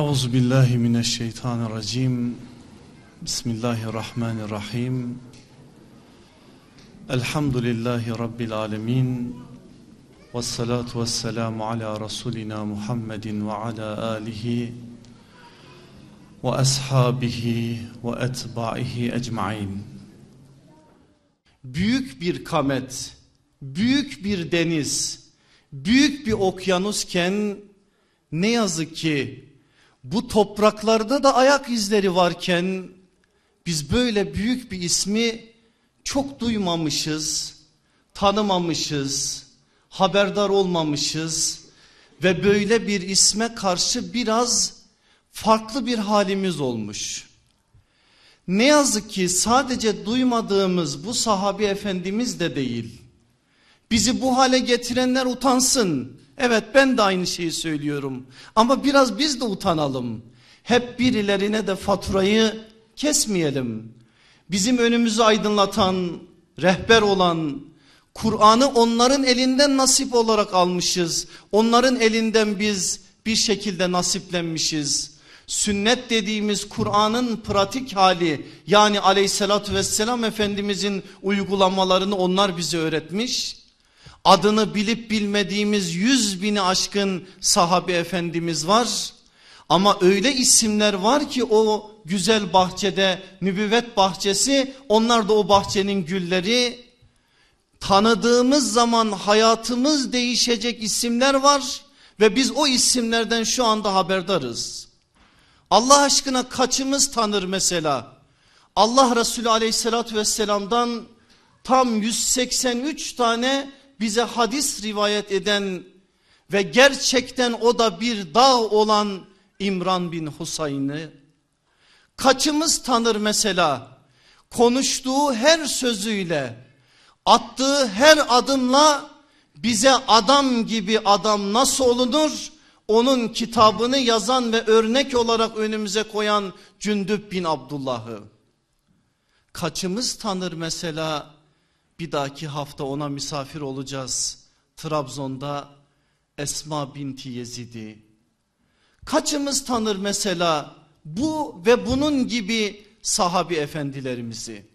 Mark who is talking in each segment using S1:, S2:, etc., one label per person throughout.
S1: Euzu billahi mineşşeytanirracim. Bismillahirrahmanirrahim. Elhamdülillahi rabbil alamin. Ves vesselamu ala rasulina Muhammedin ve ala alihi ve ashabihi ve etba'ihi ecmaîn. Büyük bir kamet, büyük bir deniz, büyük bir okyanusken ne yazık ki bu topraklarda da ayak izleri varken biz böyle büyük bir ismi çok duymamışız, tanımamışız, haberdar olmamışız ve böyle bir isme karşı biraz farklı bir halimiz olmuş. Ne yazık ki sadece duymadığımız bu sahabi efendimiz de değil. Bizi bu hale getirenler utansın. Evet ben de aynı şeyi söylüyorum. Ama biraz biz de utanalım. Hep birilerine de faturayı kesmeyelim. Bizim önümüzü aydınlatan, rehber olan, Kur'an'ı onların elinden nasip olarak almışız. Onların elinden biz bir şekilde nasiplenmişiz. Sünnet dediğimiz Kur'an'ın pratik hali yani aleyhissalatü vesselam Efendimizin uygulamalarını onlar bize öğretmiş adını bilip bilmediğimiz yüz bini aşkın sahabe efendimiz var. Ama öyle isimler var ki o güzel bahçede nübüvvet bahçesi onlar da o bahçenin gülleri. Tanıdığımız zaman hayatımız değişecek isimler var ve biz o isimlerden şu anda haberdarız. Allah aşkına kaçımız tanır mesela? Allah Resulü aleyhissalatü vesselam'dan tam 183 tane bize hadis rivayet eden ve gerçekten o da bir dağ olan İmran bin Husayn'ı kaçımız tanır mesela? Konuştuğu her sözüyle attığı her adımla bize adam gibi adam nasıl olunur? Onun kitabını yazan ve örnek olarak önümüze koyan Cündüp bin Abdullah'ı. Kaçımız tanır mesela bir dahaki hafta ona misafir olacağız. Trabzon'da Esma binti Yezid'i. Kaçımız tanır mesela bu ve bunun gibi sahabi efendilerimizi.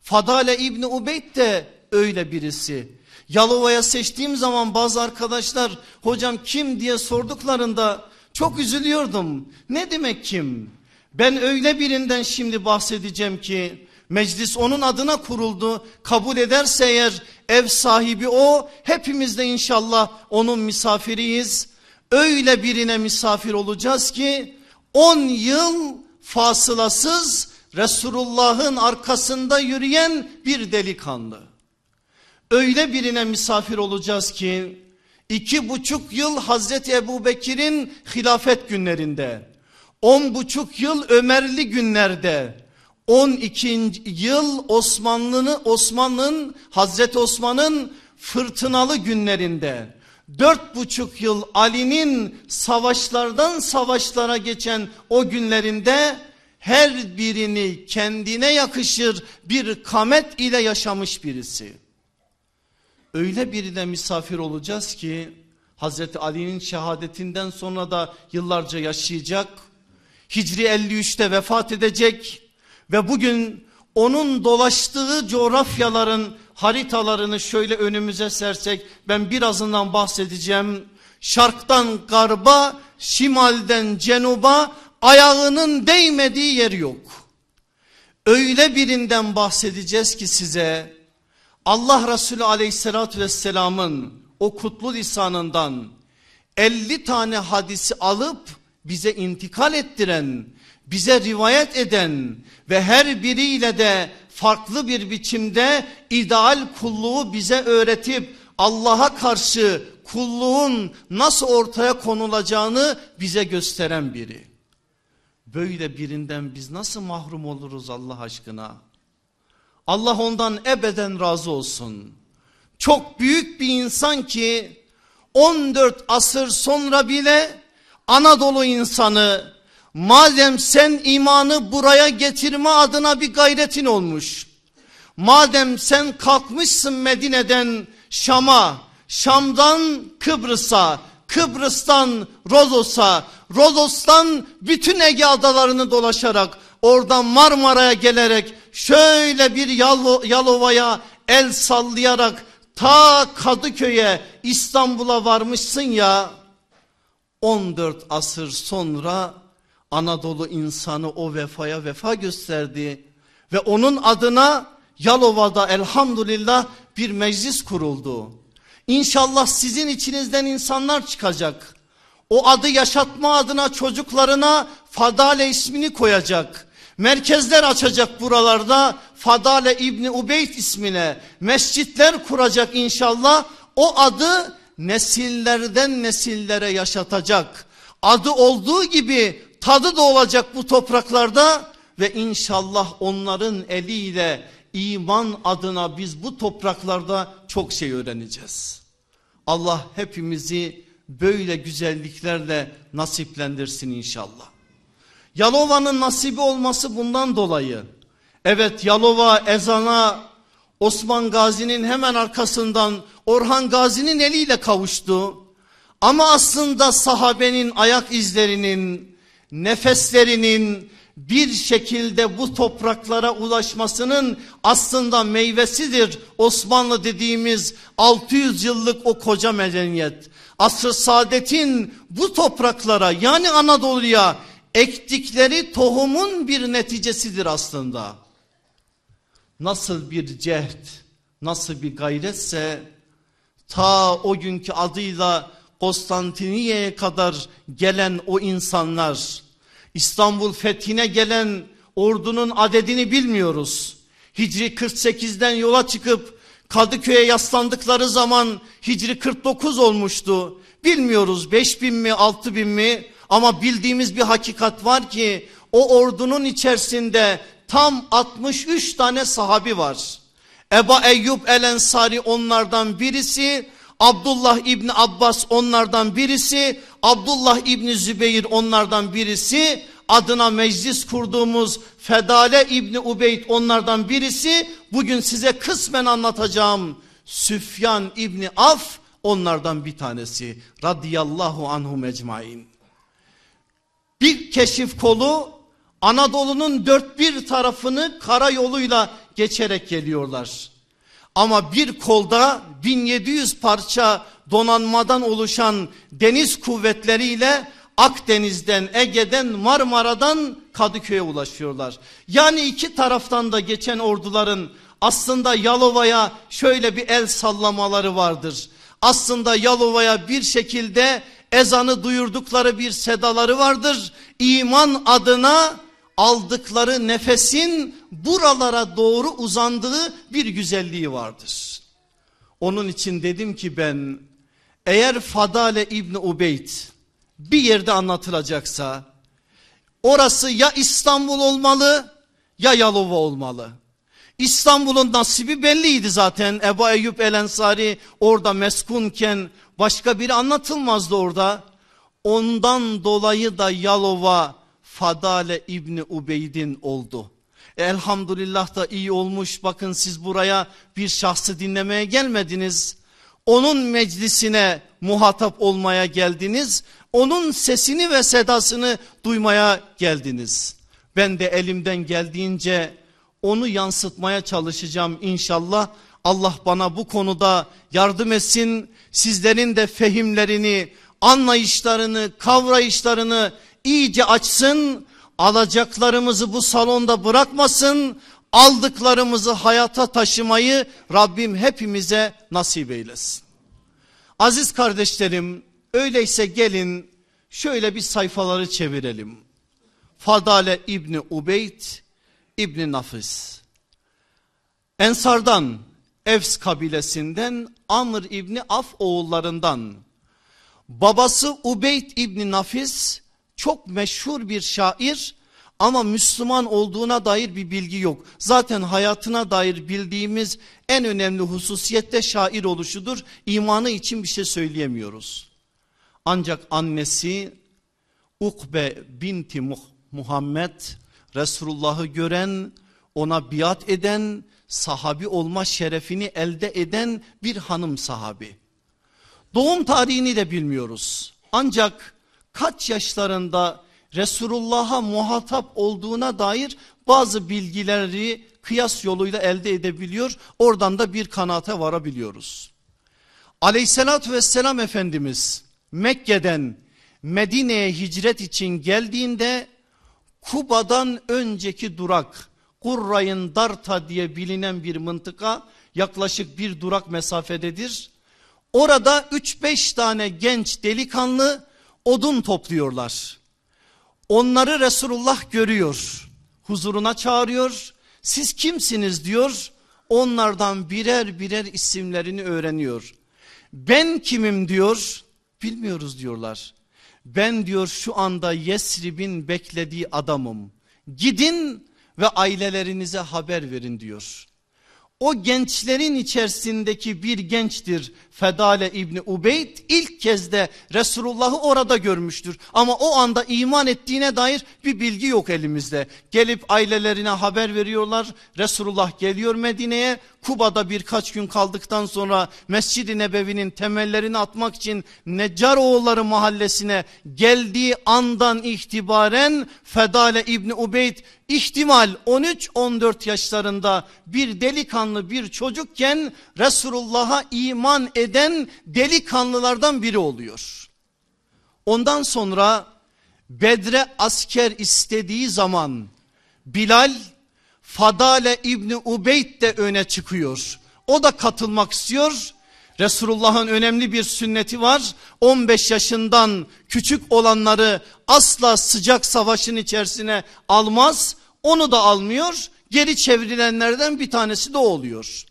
S1: Fadale İbni Ubeyd de öyle birisi. Yalova'ya seçtiğim zaman bazı arkadaşlar hocam kim diye sorduklarında çok üzülüyordum. Ne demek kim? Ben öyle birinden şimdi bahsedeceğim ki Meclis onun adına kuruldu. Kabul ederse eğer ev sahibi o. Hepimiz de inşallah onun misafiriyiz. Öyle birine misafir olacağız ki 10 yıl fasılasız Resulullah'ın arkasında yürüyen bir delikanlı. Öyle birine misafir olacağız ki iki buçuk yıl Hazreti Ebu Bekir'in hilafet günlerinde, on buçuk yıl Ömerli günlerde, 12. yıl Osmanlı'nın Osmanlı'nın Hazreti Osman'ın fırtınalı günlerinde dört buçuk yıl Ali'nin savaşlardan savaşlara geçen o günlerinde her birini kendine yakışır bir kamet ile yaşamış birisi. Öyle birine misafir olacağız ki Hazreti Ali'nin şehadetinden sonra da yıllarca yaşayacak. Hicri 53'te vefat edecek ve bugün onun dolaştığı coğrafyaların haritalarını şöyle önümüze sersek ben birazından bahsedeceğim. Şarktan garba, şimalden cenuba ayağının değmediği yer yok. Öyle birinden bahsedeceğiz ki size Allah Resulü aleyhissalatü vesselamın o kutlu lisanından 50 tane hadisi alıp bize intikal ettiren bize rivayet eden ve her biriyle de farklı bir biçimde ideal kulluğu bize öğretip Allah'a karşı kulluğun nasıl ortaya konulacağını bize gösteren biri. Böyle birinden biz nasıl mahrum oluruz Allah aşkına? Allah ondan ebeden razı olsun. Çok büyük bir insan ki 14 asır sonra bile Anadolu insanı Madem sen imanı buraya getirme adına bir gayretin olmuş. Madem sen kalkmışsın Medine'den Şam'a, Şam'dan Kıbrıs'a, Kıbrıs'tan Rodos'a, Rodos'tan bütün Ege adalarını dolaşarak oradan Marmara'ya gelerek şöyle bir Yalo, Yalova'ya el sallayarak ta Kadıköy'e İstanbul'a varmışsın ya 14 asır sonra Anadolu insanı o vefaya vefa gösterdi ve onun adına Yalova'da elhamdülillah bir meclis kuruldu. İnşallah sizin içinizden insanlar çıkacak. O adı yaşatma adına çocuklarına Fadale ismini koyacak. Merkezler açacak buralarda Fadale İbni Ubeyd ismine mescitler kuracak inşallah. O adı nesillerden nesillere yaşatacak. Adı olduğu gibi tadı da olacak bu topraklarda ve inşallah onların eliyle iman adına biz bu topraklarda çok şey öğreneceğiz. Allah hepimizi böyle güzelliklerle nasiplendirsin inşallah. Yalova'nın nasibi olması bundan dolayı. Evet Yalova ezana Osman Gazi'nin hemen arkasından Orhan Gazi'nin eliyle kavuştu. Ama aslında sahabenin ayak izlerinin, nefeslerinin bir şekilde bu topraklara ulaşmasının aslında meyvesidir. Osmanlı dediğimiz 600 yıllık o koca medeniyet. Asr-ı saadetin bu topraklara yani Anadolu'ya ektikleri tohumun bir neticesidir aslında. Nasıl bir cehd, nasıl bir gayretse ta o günkü adıyla Konstantiniye'ye kadar gelen o insanlar İstanbul fethine gelen ordunun adedini bilmiyoruz. Hicri 48'den yola çıkıp Kadıköy'e yaslandıkları zaman Hicri 49 olmuştu. Bilmiyoruz 5 bin mi 6 bin mi ama bildiğimiz bir hakikat var ki o ordunun içerisinde tam 63 tane sahabi var. Eba Eyyub El Ensari onlardan birisi, Abdullah İbni Abbas onlardan birisi, Abdullah İbni Zübeyir onlardan birisi, adına meclis kurduğumuz Fedale İbni Ubeyd onlardan birisi, bugün size kısmen anlatacağım Süfyan İbni Af onlardan bir tanesi. Radiyallahu anhu mecmain. Bir keşif kolu Anadolu'nun dört bir tarafını karayoluyla geçerek geliyorlar. Ama bir kolda 1700 parça donanmadan oluşan deniz kuvvetleriyle Akdeniz'den, Ege'den, Marmara'dan Kadıköy'e ulaşıyorlar. Yani iki taraftan da geçen orduların aslında Yalova'ya şöyle bir el sallamaları vardır. Aslında Yalova'ya bir şekilde ezanı duyurdukları bir sedaları vardır. İman adına aldıkları nefesin buralara doğru uzandığı bir güzelliği vardır. Onun için dedim ki ben eğer Fadale İbni Ubeyd bir yerde anlatılacaksa orası ya İstanbul olmalı ya Yalova olmalı. İstanbul'un nasibi belliydi zaten. Ebu Eyyub El Ensari orada meskunken başka biri anlatılmazdı orada. Ondan dolayı da Yalova Fadale İbni Ubeyd'in oldu. E, elhamdülillah da iyi olmuş. Bakın siz buraya bir şahsı dinlemeye gelmediniz. Onun meclisine muhatap olmaya geldiniz. Onun sesini ve sedasını duymaya geldiniz. Ben de elimden geldiğince onu yansıtmaya çalışacağım inşallah. Allah bana bu konuda yardım etsin. Sizlerin de fehimlerini, anlayışlarını, kavrayışlarını iyice açsın. Alacaklarımızı bu salonda bırakmasın. Aldıklarımızı hayata taşımayı Rabbim hepimize nasip eylesin. Aziz kardeşlerim öyleyse gelin şöyle bir sayfaları çevirelim. Fadale İbni Ubeyd İbni Nafis. Ensardan Evs kabilesinden Amr İbni Af oğullarından babası Ubeyd İbni Nafis çok meşhur bir şair ama Müslüman olduğuna dair bir bilgi yok. Zaten hayatına dair bildiğimiz en önemli hususiyette şair oluşudur. İmanı için bir şey söyleyemiyoruz. Ancak annesi Ukbe binti Muhammed Resulullah'ı gören ona biat eden sahabi olma şerefini elde eden bir hanım sahabi. Doğum tarihini de bilmiyoruz. Ancak kaç yaşlarında Resulullah'a muhatap olduğuna dair bazı bilgileri kıyas yoluyla elde edebiliyor. Oradan da bir kanaate varabiliyoruz. Aleyhissalatü vesselam Efendimiz Mekke'den Medine'ye hicret için geldiğinde Kuba'dan önceki durak Kurrayın Darta diye bilinen bir mıntıka yaklaşık bir durak mesafededir. Orada 3-5 tane genç delikanlı odun topluyorlar. Onları Resulullah görüyor. Huzuruna çağırıyor. Siz kimsiniz diyor. Onlardan birer birer isimlerini öğreniyor. Ben kimim diyor. Bilmiyoruz diyorlar. Ben diyor şu anda Yesrib'in beklediği adamım. Gidin ve ailelerinize haber verin diyor. O gençlerin içerisindeki bir gençtir Fedale İbni Ubeyd ilk kez de Resulullah'ı orada görmüştür. Ama o anda iman ettiğine dair bir bilgi yok elimizde. Gelip ailelerine haber veriyorlar. Resulullah geliyor Medine'ye. Kuba'da birkaç gün kaldıktan sonra Mescid-i Nebevi'nin temellerini atmak için Neccaroğulları mahallesine geldiği andan itibaren Fedale İbni Ubeyd ihtimal 13-14 yaşlarında bir delikanlı bir çocukken Resulullah'a iman eden delikanlılardan biri oluyor. Ondan sonra Bedre asker istediği zaman Bilal Fadale İbni Ubeyd de öne çıkıyor. O da katılmak istiyor. Resulullah'ın önemli bir sünneti var. 15 yaşından küçük olanları asla sıcak savaşın içerisine almaz. Onu da almıyor. Geri çevrilenlerden bir tanesi de oluyor.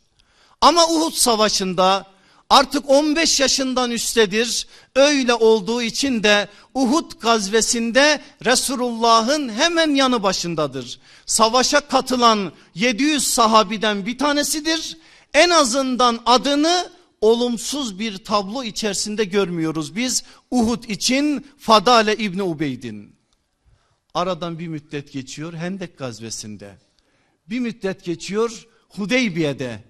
S1: Ama Uhud savaşında artık 15 yaşından üsttedir. Öyle olduğu için de Uhud gazvesinde Resulullah'ın hemen yanı başındadır. Savaşa katılan 700 sahabiden bir tanesidir. En azından adını olumsuz bir tablo içerisinde görmüyoruz biz Uhud için Fadale İbni Ubeyd'in. Aradan bir müddet geçiyor Hendek gazvesinde. Bir müddet geçiyor Hudeybiye'de.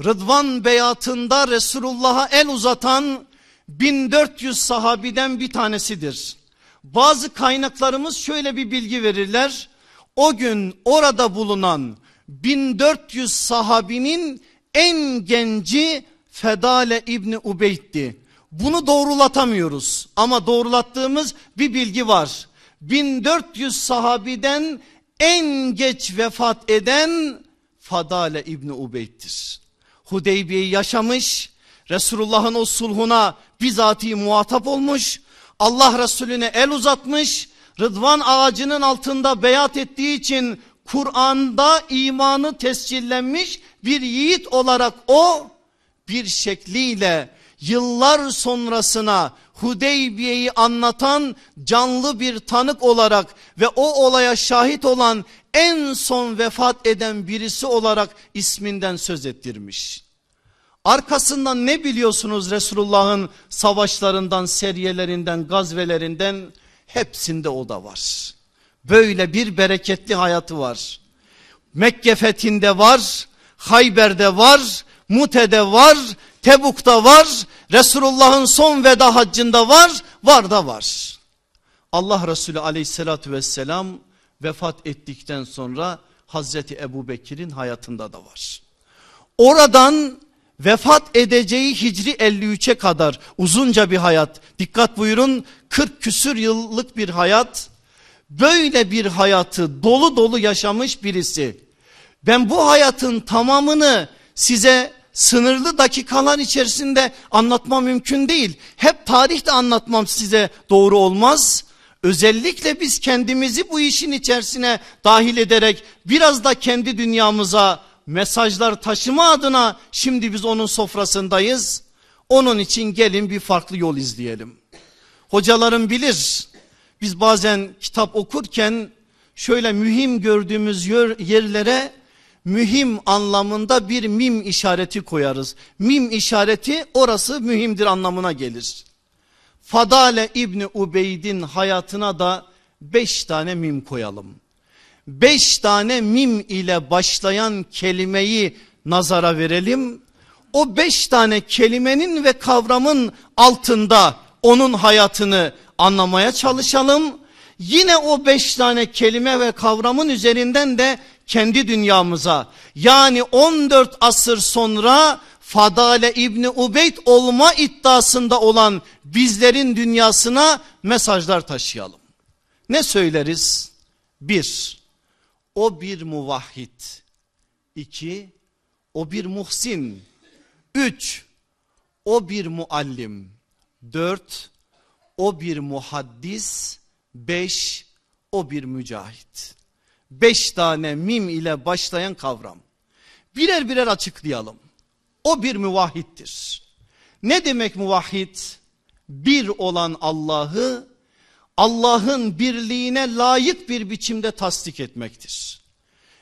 S1: Rıdvan beyatında Resulullah'a el uzatan 1400 sahabiden bir tanesidir. Bazı kaynaklarımız şöyle bir bilgi verirler. O gün orada bulunan 1400 sahabinin en genci Fedale İbni Ubeyd'di. Bunu doğrulatamıyoruz ama doğrulattığımız bir bilgi var. 1400 sahabiden en geç vefat eden Fadale İbni Ubeyd'dir. Hudeybiye'yi yaşamış, Resulullah'ın o sulhuna bizatihi muhatap olmuş, Allah Resulüne el uzatmış, Rıdvan ağacının altında beyat ettiği için Kur'an'da imanı tescillenmiş bir yiğit olarak o bir şekliyle yıllar sonrasına Hudeybiye'yi anlatan canlı bir tanık olarak ve o olaya şahit olan en son vefat eden birisi olarak isminden söz ettirmiş. Arkasından ne biliyorsunuz Resulullah'ın savaşlarından, seriyelerinden, gazvelerinden hepsinde o da var. Böyle bir bereketli hayatı var. Mekke fethinde var, Hayber'de var, Mute'de var, Tebuk'ta var, Resulullah'ın son veda haccında var, var da var. Allah Resulü aleyhissalatü vesselam vefat ettikten sonra Hazreti Ebu Bekir'in hayatında da var. Oradan vefat edeceği Hicri 53'e kadar uzunca bir hayat. Dikkat buyurun 40 küsür yıllık bir hayat. Böyle bir hayatı dolu dolu yaşamış birisi. Ben bu hayatın tamamını size sınırlı dakikalar içerisinde anlatmam mümkün değil. Hep tarihte anlatmam size doğru olmaz. Özellikle biz kendimizi bu işin içerisine dahil ederek biraz da kendi dünyamıza mesajlar taşıma adına şimdi biz onun sofrasındayız. Onun için gelin bir farklı yol izleyelim. Hocalarım bilir biz bazen kitap okurken şöyle mühim gördüğümüz yerlere mühim anlamında bir mim işareti koyarız. Mim işareti orası mühimdir anlamına gelir. Fadale İbni Ubeyd'in hayatına da beş tane mim koyalım. Beş tane mim ile başlayan kelimeyi nazara verelim. o beş tane kelimenin ve kavramın altında onun hayatını anlamaya çalışalım. Yine o beş tane kelime ve kavramın üzerinden de kendi dünyamıza yani 14 asır sonra Fadale İbni Ubeyd olma iddiasında olan bizlerin dünyasına mesajlar taşıyalım. Ne söyleriz? Bir, o bir muvahhid. İki, o bir muhsin. Üç, o bir muallim. Dört, o bir muhaddis. Beş, o bir mücahit. Beş tane mim ile başlayan kavram. Birer birer açıklayalım. O bir muvahhiddir. Ne demek muvahhid? Bir olan Allah'ı Allah'ın birliğine layık bir biçimde tasdik etmektir.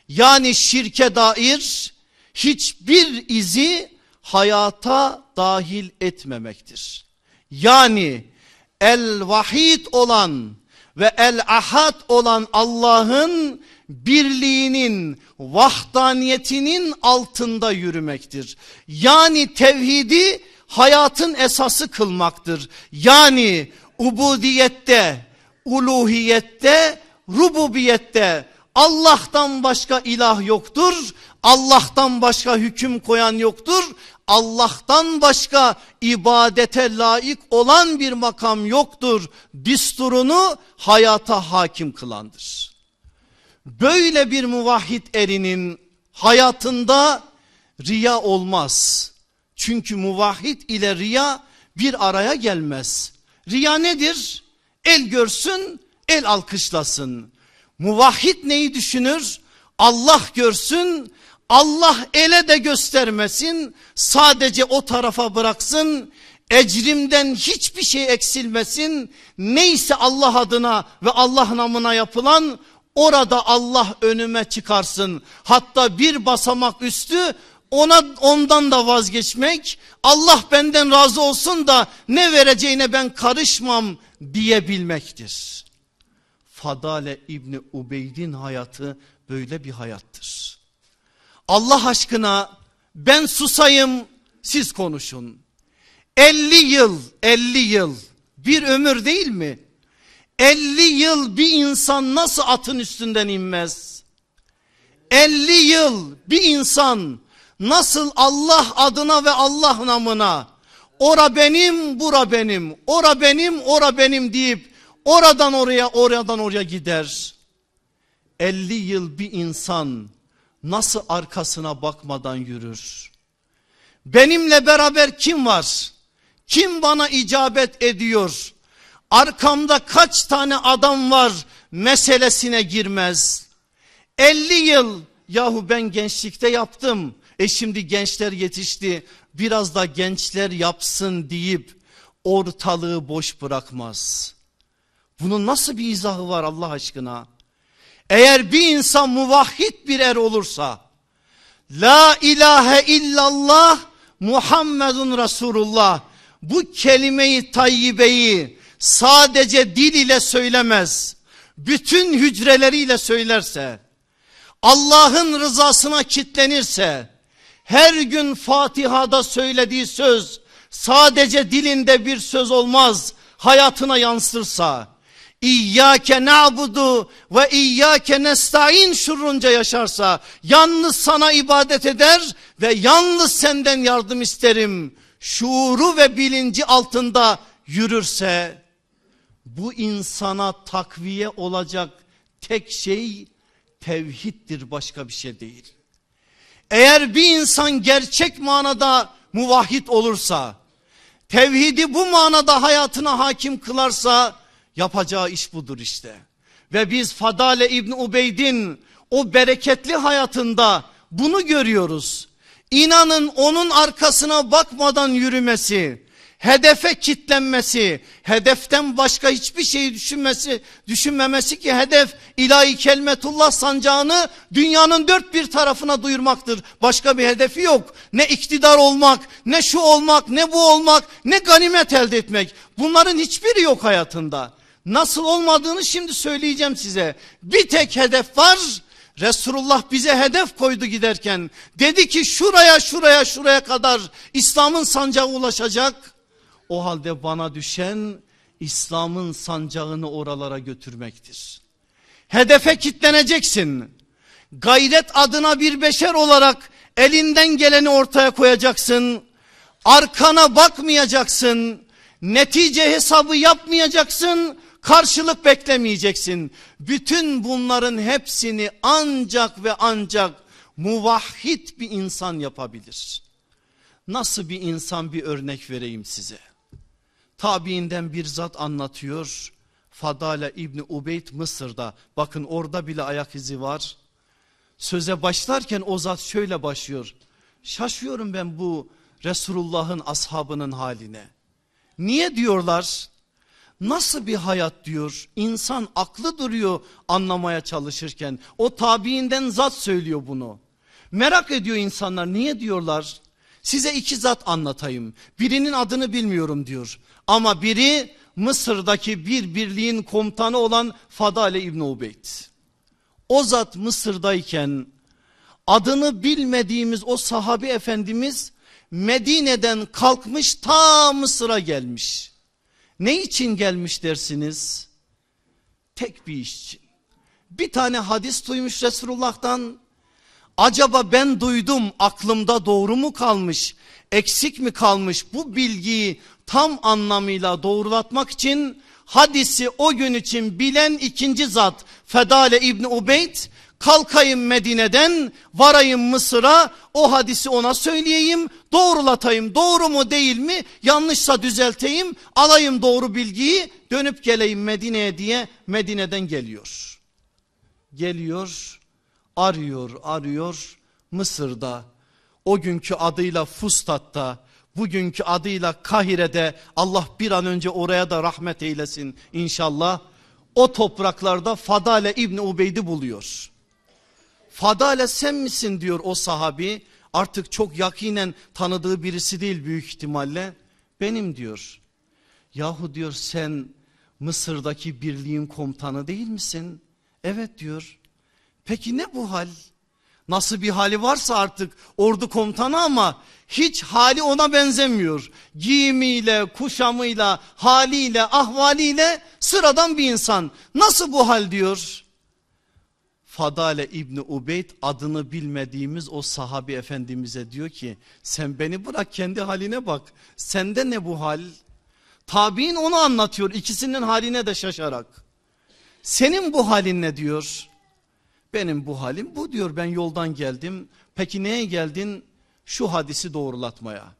S1: Yani şirke dair hiçbir izi hayata dahil etmemektir. Yani el vahid olan ve el ahad olan Allah'ın birliğinin, vahdaniyetinin altında yürümektir. Yani tevhidi hayatın esası kılmaktır. Yani ubudiyette, uluhiyette, rububiyette Allah'tan başka ilah yoktur. Allah'tan başka hüküm koyan yoktur. Allah'tan başka ibadete layık olan bir makam yoktur. Disturunu hayata hakim kılandır. Böyle bir muvahhid erinin hayatında riya olmaz. Çünkü muvahhid ile riya bir araya gelmez. Riya nedir? El görsün, el alkışlasın. Muvahhid neyi düşünür? Allah görsün, Allah ele de göstermesin. Sadece o tarafa bıraksın. Ecrimden hiçbir şey eksilmesin. Neyse Allah adına ve Allah namına yapılan orada Allah önüme çıkarsın. Hatta bir basamak üstü ona ondan da vazgeçmek Allah benden razı olsun da ne vereceğine ben karışmam diyebilmektir. Fadale İbni Ubeyd'in hayatı böyle bir hayattır. Allah aşkına ben susayım siz konuşun. 50 yıl 50 yıl bir ömür değil mi? 50 yıl bir insan nasıl atın üstünden inmez? 50 yıl bir insan nasıl Allah adına ve Allah namına ora benim bura benim ora benim ora benim deyip oradan oraya oradan oraya gider. 50 yıl bir insan nasıl arkasına bakmadan yürür? Benimle beraber kim var? Kim bana icabet ediyor? Arkamda kaç tane adam var meselesine girmez. 50 yıl yahu ben gençlikte yaptım. E şimdi gençler yetişti biraz da gençler yapsın deyip ortalığı boş bırakmaz. Bunun nasıl bir izahı var Allah aşkına? Eğer bir insan muvahhid bir er olursa La ilahe illallah Muhammedun Resulullah bu kelimeyi tayyibeyi sadece dil ile söylemez. Bütün hücreleriyle söylerse Allah'ın rızasına kitlenirse her gün Fatiha'da söylediği söz sadece dilinde bir söz olmaz hayatına yansırsa İyyâke na'budu ve iyyâke nesta'in şurrunca yaşarsa yalnız sana ibadet eder ve yalnız senden yardım isterim. Şuuru ve bilinci altında yürürse bu insana takviye olacak tek şey tevhiddir başka bir şey değil. Eğer bir insan gerçek manada muvahhid olursa, tevhidi bu manada hayatına hakim kılarsa yapacağı iş budur işte. Ve biz Fadale İbni Ubeyd'in o bereketli hayatında bunu görüyoruz. İnanın onun arkasına bakmadan yürümesi, hedefe kitlenmesi, hedeften başka hiçbir şey düşünmesi, düşünmemesi ki hedef ilahi kelmetullah sancağını dünyanın dört bir tarafına duyurmaktır. Başka bir hedefi yok. Ne iktidar olmak, ne şu olmak, ne bu olmak, ne ganimet elde etmek. Bunların hiçbiri yok hayatında. Nasıl olmadığını şimdi söyleyeceğim size. Bir tek hedef var Resulullah bize hedef koydu giderken. Dedi ki şuraya şuraya şuraya kadar İslam'ın sancağı ulaşacak. O halde bana düşen İslam'ın sancağını oralara götürmektir. Hedefe kitleneceksin. Gayret adına bir beşer olarak elinden geleni ortaya koyacaksın. Arkana bakmayacaksın. Netice hesabı yapmayacaksın. Karşılık beklemeyeceksin. Bütün bunların hepsini ancak ve ancak muvahhid bir insan yapabilir. Nasıl bir insan bir örnek vereyim size. Tabiinden bir zat anlatıyor. Fadale İbni Ubeyd Mısır'da. Bakın orada bile ayak izi var. Söze başlarken o zat şöyle başlıyor. Şaşıyorum ben bu Resulullah'ın ashabının haline. Niye diyorlar? Nasıl bir hayat diyor. İnsan aklı duruyor anlamaya çalışırken. O tabiinden zat söylüyor bunu. Merak ediyor insanlar niye diyorlar? Size iki zat anlatayım. Birinin adını bilmiyorum diyor. Ama biri Mısır'daki bir birliğin komutanı olan Fadale İbni Ubeyd. O zat Mısır'dayken adını bilmediğimiz o sahabi efendimiz Medine'den kalkmış ta Mısır'a gelmiş. Ne için gelmiş dersiniz? Tek bir iş için. Bir tane hadis duymuş Resulullah'tan. Acaba ben duydum aklımda doğru mu kalmış? Eksik mi kalmış? Bu bilgiyi tam anlamıyla doğrulatmak için hadisi o gün için bilen ikinci zat Fedale İbni Ubeyd kalkayım Medine'den varayım Mısır'a o hadisi ona söyleyeyim doğrulatayım doğru mu değil mi yanlışsa düzelteyim alayım doğru bilgiyi dönüp geleyim Medine'ye diye Medine'den geliyor. Geliyor arıyor arıyor Mısır'da o günkü adıyla Fustat'ta bugünkü adıyla Kahire'de Allah bir an önce oraya da rahmet eylesin inşallah. O topraklarda Fadale İbni Ubeyd'i buluyor. Fadale sen misin diyor o sahabi. Artık çok yakinen tanıdığı birisi değil büyük ihtimalle. Benim diyor. Yahu diyor sen Mısır'daki birliğin komutanı değil misin? Evet diyor. Peki ne bu hal? Nasıl bir hali varsa artık ordu komutanı ama hiç hali ona benzemiyor. Giyimiyle, kuşamıyla, haliyle, ahvaliyle sıradan bir insan. Nasıl bu hal diyor? Fadale İbni Ubeyd adını bilmediğimiz o sahabi efendimize diyor ki sen beni bırak kendi haline bak. Sende ne bu hal? Tabi'in onu anlatıyor ikisinin haline de şaşarak. Senin bu halin ne diyor? Benim bu halim bu diyor ben yoldan geldim. Peki neye geldin? Şu hadisi doğrulatmaya.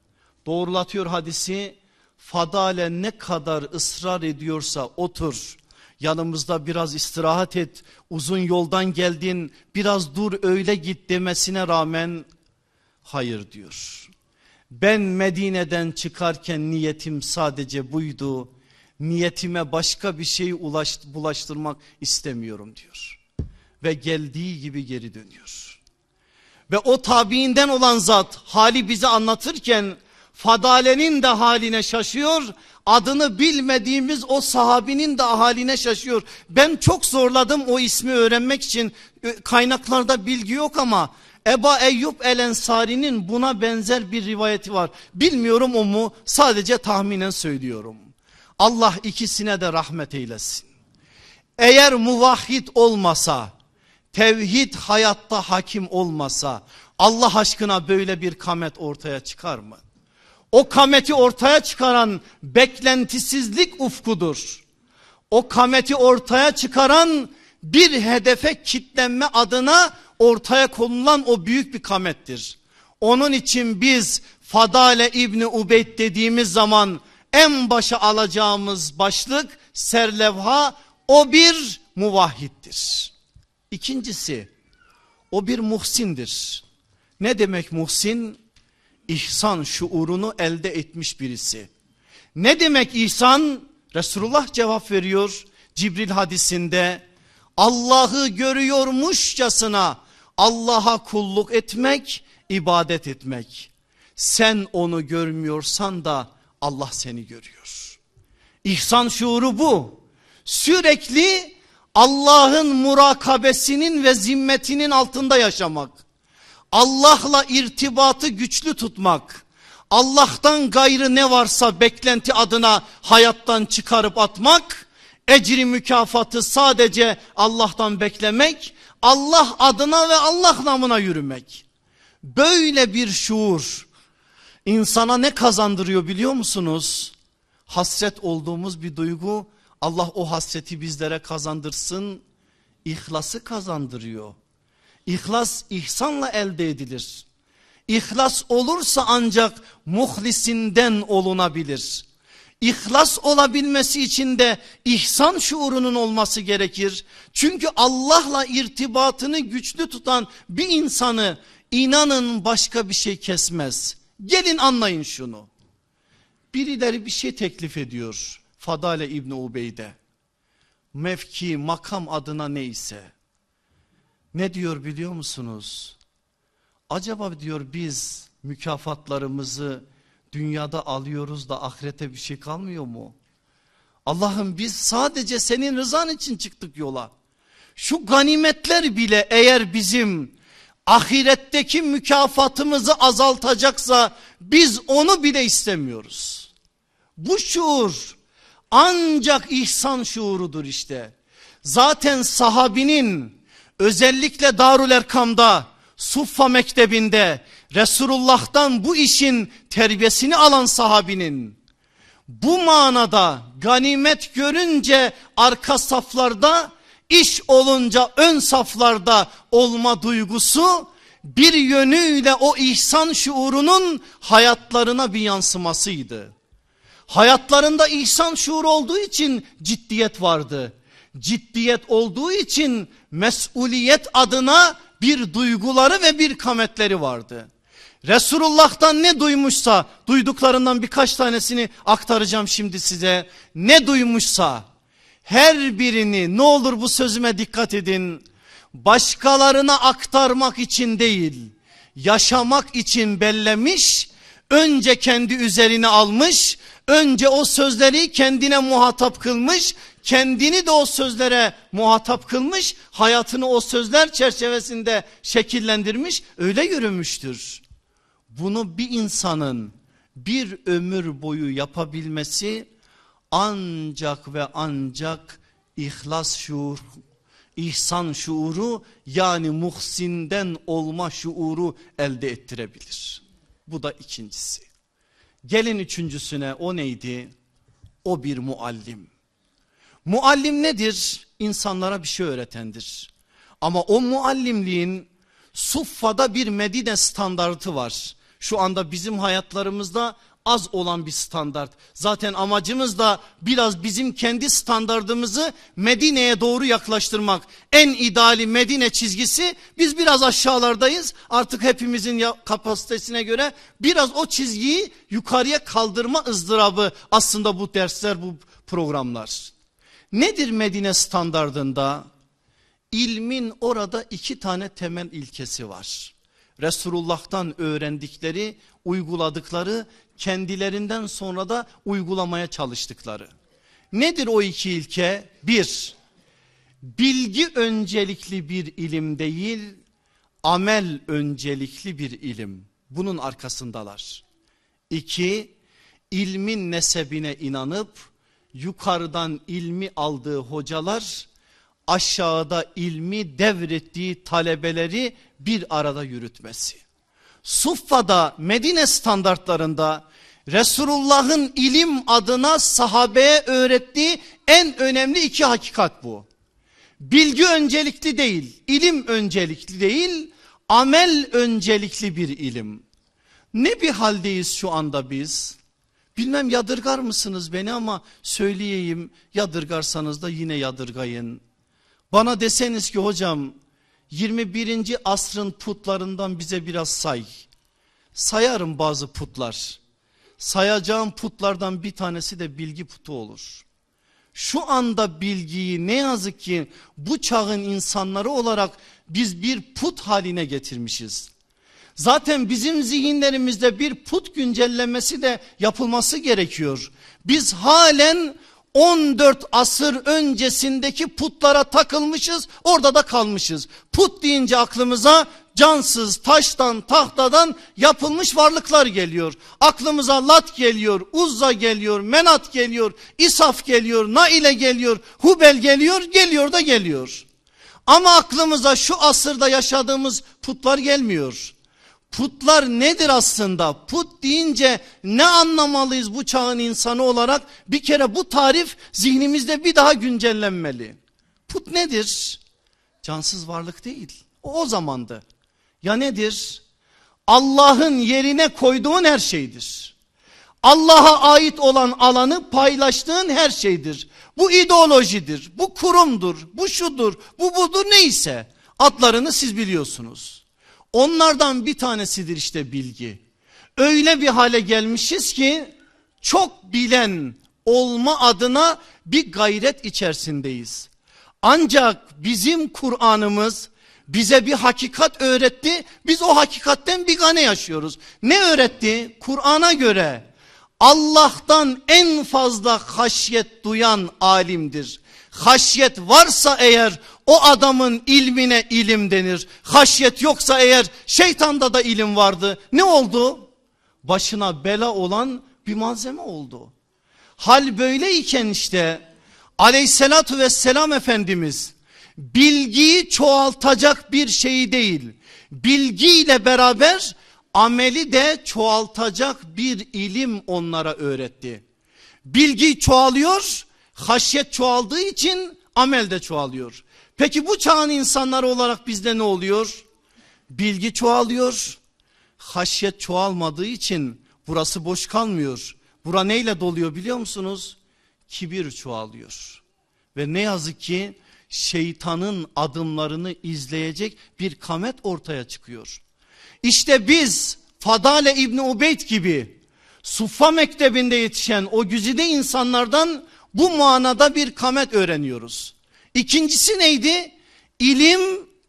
S1: Doğrulatıyor hadisi. Fadale ne kadar ısrar ediyorsa otur. Yanımızda biraz istirahat et. Uzun yoldan geldin. Biraz dur öyle git demesine rağmen hayır diyor. Ben Medine'den çıkarken niyetim sadece buydu. Niyetime başka bir şey bulaştırmak istemiyorum diyor ve geldiği gibi geri dönüyor. Ve o tabiinden olan zat hali bize anlatırken Fadale'nin de haline şaşıyor. Adını bilmediğimiz o sahabinin de haline şaşıyor. Ben çok zorladım o ismi öğrenmek için. Kaynaklarda bilgi yok ama Eba Eyyub El Ensari'nin buna benzer bir rivayeti var. Bilmiyorum o mu sadece tahminen söylüyorum. Allah ikisine de rahmet eylesin. Eğer muvahhid olmasa tevhid hayatta hakim olmasa Allah aşkına böyle bir kamet ortaya çıkar mı? O kameti ortaya çıkaran beklentisizlik ufkudur. O kameti ortaya çıkaran bir hedefe kitlenme adına ortaya konulan o büyük bir kamettir. Onun için biz Fadale İbni Ubeyd dediğimiz zaman en başa alacağımız başlık serlevha o bir muvahhiddir. İkincisi o bir muhsindir. Ne demek muhsin? İhsan şuurunu elde etmiş birisi. Ne demek ihsan? Resulullah cevap veriyor Cibril hadisinde. Allah'ı görüyormuşçasına Allah'a kulluk etmek, ibadet etmek. Sen onu görmüyorsan da Allah seni görüyor. İhsan şuuru bu. Sürekli Allah'ın murakabesinin ve zimmetinin altında yaşamak. Allah'la irtibatı güçlü tutmak. Allah'tan gayrı ne varsa beklenti adına hayattan çıkarıp atmak. Ecri mükafatı sadece Allah'tan beklemek. Allah adına ve Allah namına yürümek. Böyle bir şuur insana ne kazandırıyor biliyor musunuz? Hasret olduğumuz bir duygu Allah o hasreti bizlere kazandırsın. İhlası kazandırıyor. İhlas ihsanla elde edilir. İhlas olursa ancak muhlisinden olunabilir. İhlas olabilmesi için de ihsan şuurunun olması gerekir. Çünkü Allah'la irtibatını güçlü tutan bir insanı inanın başka bir şey kesmez. Gelin anlayın şunu. Birileri bir şey teklif ediyor. Fadale İbni Ubeyde. Mevki, makam adına neyse. Ne diyor biliyor musunuz? Acaba diyor biz mükafatlarımızı dünyada alıyoruz da ahirete bir şey kalmıyor mu? Allah'ım biz sadece senin rızan için çıktık yola. Şu ganimetler bile eğer bizim ahiretteki mükafatımızı azaltacaksa biz onu bile istemiyoruz. Bu şuur ancak ihsan şuurudur işte. Zaten sahabinin özellikle Darül Erkam'da Suffa mektebinde Resulullah'tan bu işin terbiyesini alan sahabinin bu manada ganimet görünce arka saflarda iş olunca ön saflarda olma duygusu bir yönüyle o ihsan şuurunun hayatlarına bir yansımasıydı. Hayatlarında ihsan şuuru olduğu için ciddiyet vardı. Ciddiyet olduğu için mesuliyet adına bir duyguları ve bir kametleri vardı. Resulullah'tan ne duymuşsa duyduklarından birkaç tanesini aktaracağım şimdi size. Ne duymuşsa her birini ne olur bu sözüme dikkat edin. Başkalarına aktarmak için değil yaşamak için bellemiş önce kendi üzerine almış önce o sözleri kendine muhatap kılmış kendini de o sözlere muhatap kılmış hayatını o sözler çerçevesinde şekillendirmiş öyle yürümüştür. Bunu bir insanın bir ömür boyu yapabilmesi ancak ve ancak ihlas şuur, ihsan şuuru yani muhsinden olma şuuru elde ettirebilir. Bu da ikincisi. Gelin üçüncüsüne o neydi? O bir muallim. Muallim nedir? İnsanlara bir şey öğretendir. Ama o muallimliğin Suffa'da bir Medine standartı var. Şu anda bizim hayatlarımızda az olan bir standart. Zaten amacımız da biraz bizim kendi standartımızı Medine'ye doğru yaklaştırmak. En ideali Medine çizgisi biz biraz aşağılardayız. Artık hepimizin kapasitesine göre biraz o çizgiyi yukarıya kaldırma ızdırabı aslında bu dersler bu programlar. Nedir Medine standardında? İlmin orada iki tane temel ilkesi var. Resulullah'tan öğrendikleri, uyguladıkları, kendilerinden sonra da uygulamaya çalıştıkları. Nedir o iki ilke? Bir, bilgi öncelikli bir ilim değil, amel öncelikli bir ilim. Bunun arkasındalar. İki, ilmin nesebine inanıp yukarıdan ilmi aldığı hocalar aşağıda ilmi devrettiği talebeleri bir arada yürütmesi. Suffa'da Medine standartlarında Resulullah'ın ilim adına sahabeye öğrettiği en önemli iki hakikat bu. Bilgi öncelikli değil, ilim öncelikli değil, amel öncelikli bir ilim. Ne bir haldeyiz şu anda biz? Bilmem yadırgar mısınız beni ama söyleyeyim yadırgarsanız da yine yadırgayın. Bana deseniz ki hocam 21. asrın putlarından bize biraz say. Sayarım bazı putlar. Sayacağım putlardan bir tanesi de bilgi putu olur. Şu anda bilgiyi ne yazık ki bu çağın insanları olarak biz bir put haline getirmişiz. Zaten bizim zihinlerimizde bir put güncellemesi de yapılması gerekiyor. Biz halen 14 asır öncesindeki putlara takılmışız orada da kalmışız. Put deyince aklımıza cansız taştan tahtadan yapılmış varlıklar geliyor. Aklımıza Lat geliyor, Uzza geliyor, Menat geliyor, İsaf geliyor, Naile geliyor, Hubel geliyor, geliyor da geliyor. Ama aklımıza şu asırda yaşadığımız putlar gelmiyor. Putlar nedir aslında? Put deyince ne anlamalıyız bu çağın insanı olarak? Bir kere bu tarif zihnimizde bir daha güncellenmeli. Put nedir? Cansız varlık değil. O, o zamandı. Ya nedir? Allah'ın yerine koyduğun her şeydir. Allah'a ait olan alanı paylaştığın her şeydir. Bu ideolojidir, bu kurumdur, bu şudur, bu budur neyse. Adlarını siz biliyorsunuz. Onlardan bir tanesidir işte bilgi. Öyle bir hale gelmişiz ki çok bilen olma adına bir gayret içerisindeyiz. Ancak bizim Kur'an'ımız bize bir hakikat öğretti. Biz o hakikatten bir gane yaşıyoruz. Ne öğretti? Kur'an'a göre Allah'tan en fazla haşyet duyan alimdir. Haşyet varsa eğer o adamın ilmine ilim denir. Haşyet yoksa eğer şeytanda da ilim vardı. Ne oldu? Başına bela olan bir malzeme oldu. Hal böyleyken işte aleyhissalatü vesselam Efendimiz bilgiyi çoğaltacak bir şey değil. Bilgiyle beraber ameli de çoğaltacak bir ilim onlara öğretti. Bilgi çoğalıyor, haşyet çoğaldığı için amel de çoğalıyor. Peki bu çağın insanları olarak bizde ne oluyor? Bilgi çoğalıyor, haşyet çoğalmadığı için burası boş kalmıyor. Bura neyle doluyor biliyor musunuz? Kibir çoğalıyor. Ve ne yazık ki şeytanın adımlarını izleyecek bir kamet ortaya çıkıyor. İşte biz Fadale İbni Ubeyd gibi Suffa mektebinde yetişen o güzide insanlardan bu manada bir kamet öğreniyoruz. İkincisi neydi? İlim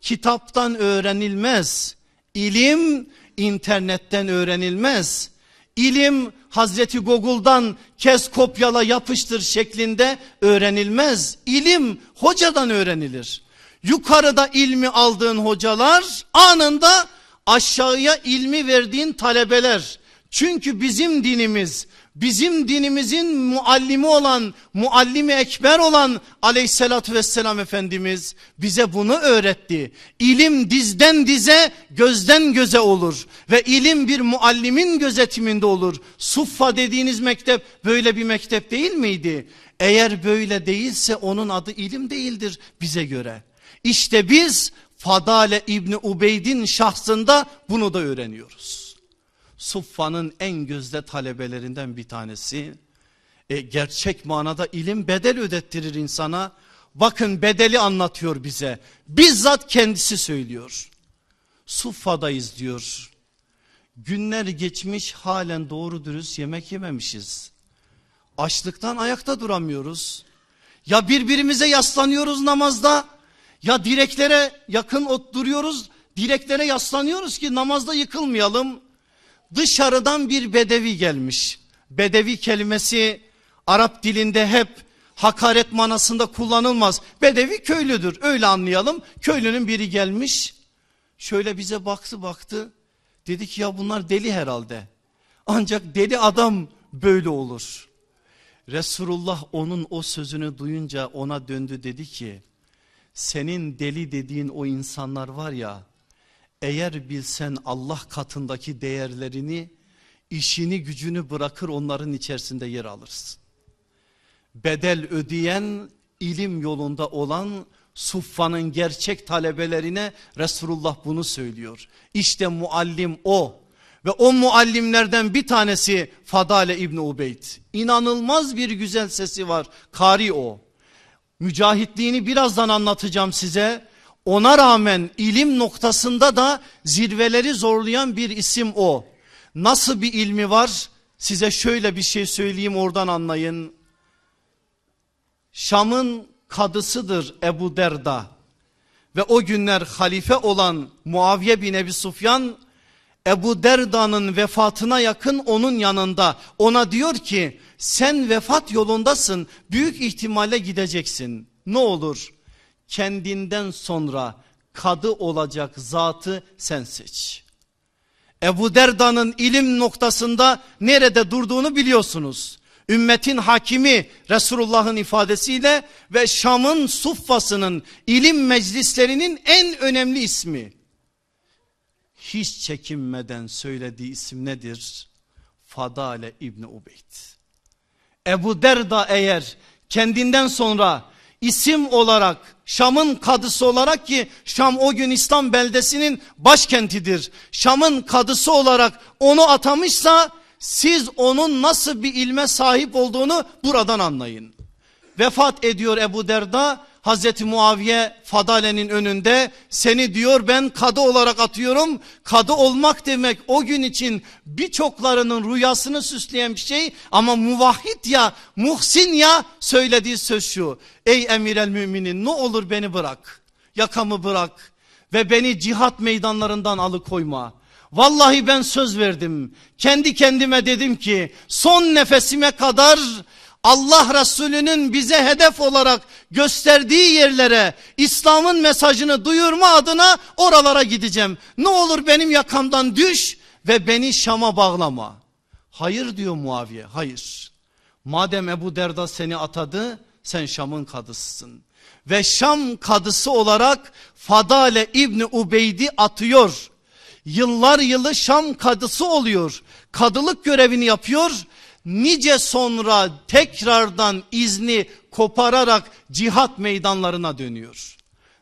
S1: kitaptan öğrenilmez. İlim internetten öğrenilmez. İlim Hazreti Google'dan kes kopyala yapıştır şeklinde öğrenilmez. İlim hocadan öğrenilir. Yukarıda ilmi aldığın hocalar anında aşağıya ilmi verdiğin talebeler. Çünkü bizim dinimiz bizim dinimizin muallimi olan muallimi ekber olan aleyhissalatü vesselam Efendimiz bize bunu öğretti. İlim dizden dize gözden göze olur ve ilim bir muallimin gözetiminde olur. Suffa dediğiniz mektep böyle bir mektep değil miydi? Eğer böyle değilse onun adı ilim değildir bize göre. İşte biz Fadale İbni Ubeyd'in şahsında bunu da öğreniyoruz. Suffa'nın en gözde talebelerinden bir tanesi. E, gerçek manada ilim bedel ödettirir insana. Bakın bedeli anlatıyor bize. Bizzat kendisi söylüyor. Suffa'dayız diyor. Günler geçmiş halen doğru dürüst yemek yememişiz. Açlıktan ayakta duramıyoruz. Ya birbirimize yaslanıyoruz namazda ya direklere yakın duruyoruz, direklere yaslanıyoruz ki namazda yıkılmayalım. Dışarıdan bir bedevi gelmiş. Bedevi kelimesi Arap dilinde hep hakaret manasında kullanılmaz. Bedevi köylüdür öyle anlayalım. Köylünün biri gelmiş şöyle bize baktı baktı. Dedi ki ya bunlar deli herhalde. Ancak deli adam böyle olur. Resulullah onun o sözünü duyunca ona döndü dedi ki senin deli dediğin o insanlar var ya eğer bilsen Allah katındaki değerlerini işini gücünü bırakır onların içerisinde yer alırsın. Bedel ödeyen ilim yolunda olan Suffa'nın gerçek talebelerine Resulullah bunu söylüyor. İşte muallim o ve o muallimlerden bir tanesi Fadale İbni Ubeyd. İnanılmaz bir güzel sesi var. Kari o. Mücahitliğini birazdan anlatacağım size. Ona rağmen ilim noktasında da zirveleri zorlayan bir isim o. Nasıl bir ilmi var? Size şöyle bir şey söyleyeyim oradan anlayın. Şam'ın kadısıdır Ebu Derda. Ve o günler halife olan Muaviye bin Ebi Sufyan Ebu Derda'nın vefatına yakın onun yanında ona diyor ki sen vefat yolundasın büyük ihtimalle gideceksin. Ne olur kendinden sonra kadı olacak zatı sen seç. Ebu Derda'nın ilim noktasında nerede durduğunu biliyorsunuz. Ümmetin hakimi Resulullah'ın ifadesiyle ve Şam'ın suffasının ilim meclislerinin en önemli ismi. Hiç çekinmeden söylediği isim nedir? Fadale İbni Ubeyd. Ebu Derda eğer kendinden sonra isim olarak Şam'ın kadısı olarak ki Şam o gün İslam beldesinin başkentidir. Şam'ın kadısı olarak onu atamışsa siz onun nasıl bir ilme sahip olduğunu buradan anlayın. Vefat ediyor Ebu Derda Hazreti Muaviye Fadale'nin önünde seni diyor ben kadı olarak atıyorum. Kadı olmak demek o gün için birçoklarının rüyasını süsleyen bir şey ama muvahhid ya muhsin ya söylediği söz şu. Ey emir el müminin ne olur beni bırak yakamı bırak ve beni cihat meydanlarından alıkoyma. Vallahi ben söz verdim. Kendi kendime dedim ki son nefesime kadar Allah Resulü'nün bize hedef olarak gösterdiği yerlere İslam'ın mesajını duyurma adına oralara gideceğim. Ne olur benim yakamdan düş ve beni Şam'a bağlama. Hayır diyor Muaviye hayır. Madem Ebu Derda seni atadı sen Şam'ın kadısısın. Ve Şam kadısı olarak Fadale İbni Ubeyd'i atıyor. Yıllar yılı Şam kadısı oluyor. Kadılık görevini yapıyor nice sonra tekrardan izni kopararak cihat meydanlarına dönüyor.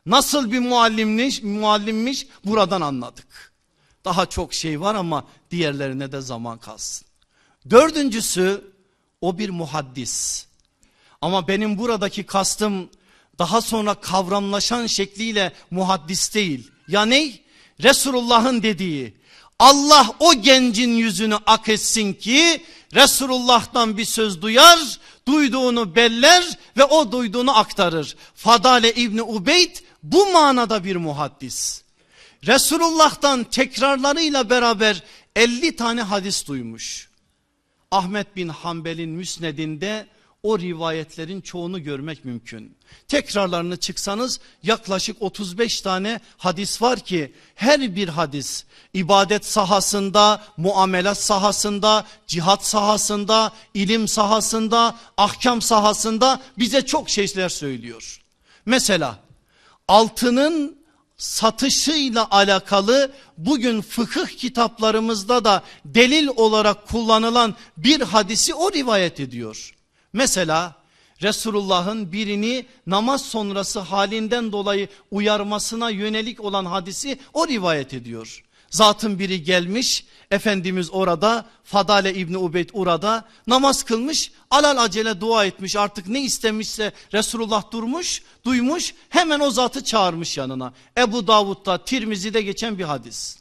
S1: Nasıl bir muallimmiş, muallimmiş buradan anladık. Daha çok şey var ama diğerlerine de zaman kalsın. Dördüncüsü o bir muhaddis. Ama benim buradaki kastım daha sonra kavramlaşan şekliyle muhaddis değil. Ya ne? Resulullah'ın dediği Allah o gencin yüzünü ak etsin ki Resulullah'tan bir söz duyar, duyduğunu beller ve o duyduğunu aktarır. Fadale İbni Ubeyd bu manada bir muhaddis. Resulullah'tan tekrarlarıyla beraber 50 tane hadis duymuş. Ahmet bin Hanbel'in müsnedinde o rivayetlerin çoğunu görmek mümkün. Tekrarlarını çıksanız yaklaşık 35 tane hadis var ki her bir hadis ibadet sahasında, muamelat sahasında, cihat sahasında, ilim sahasında, ahkam sahasında bize çok şeyler söylüyor. Mesela altının satışıyla alakalı bugün fıkıh kitaplarımızda da delil olarak kullanılan bir hadisi o rivayet ediyor. Mesela Resulullah'ın birini namaz sonrası halinden dolayı uyarmasına yönelik olan hadisi o rivayet ediyor. Zatın biri gelmiş Efendimiz orada Fadale İbni Ubeyd orada namaz kılmış alal acele dua etmiş artık ne istemişse Resulullah durmuş duymuş hemen o zatı çağırmış yanına. Ebu Davud'da Tirmizi'de geçen bir hadis.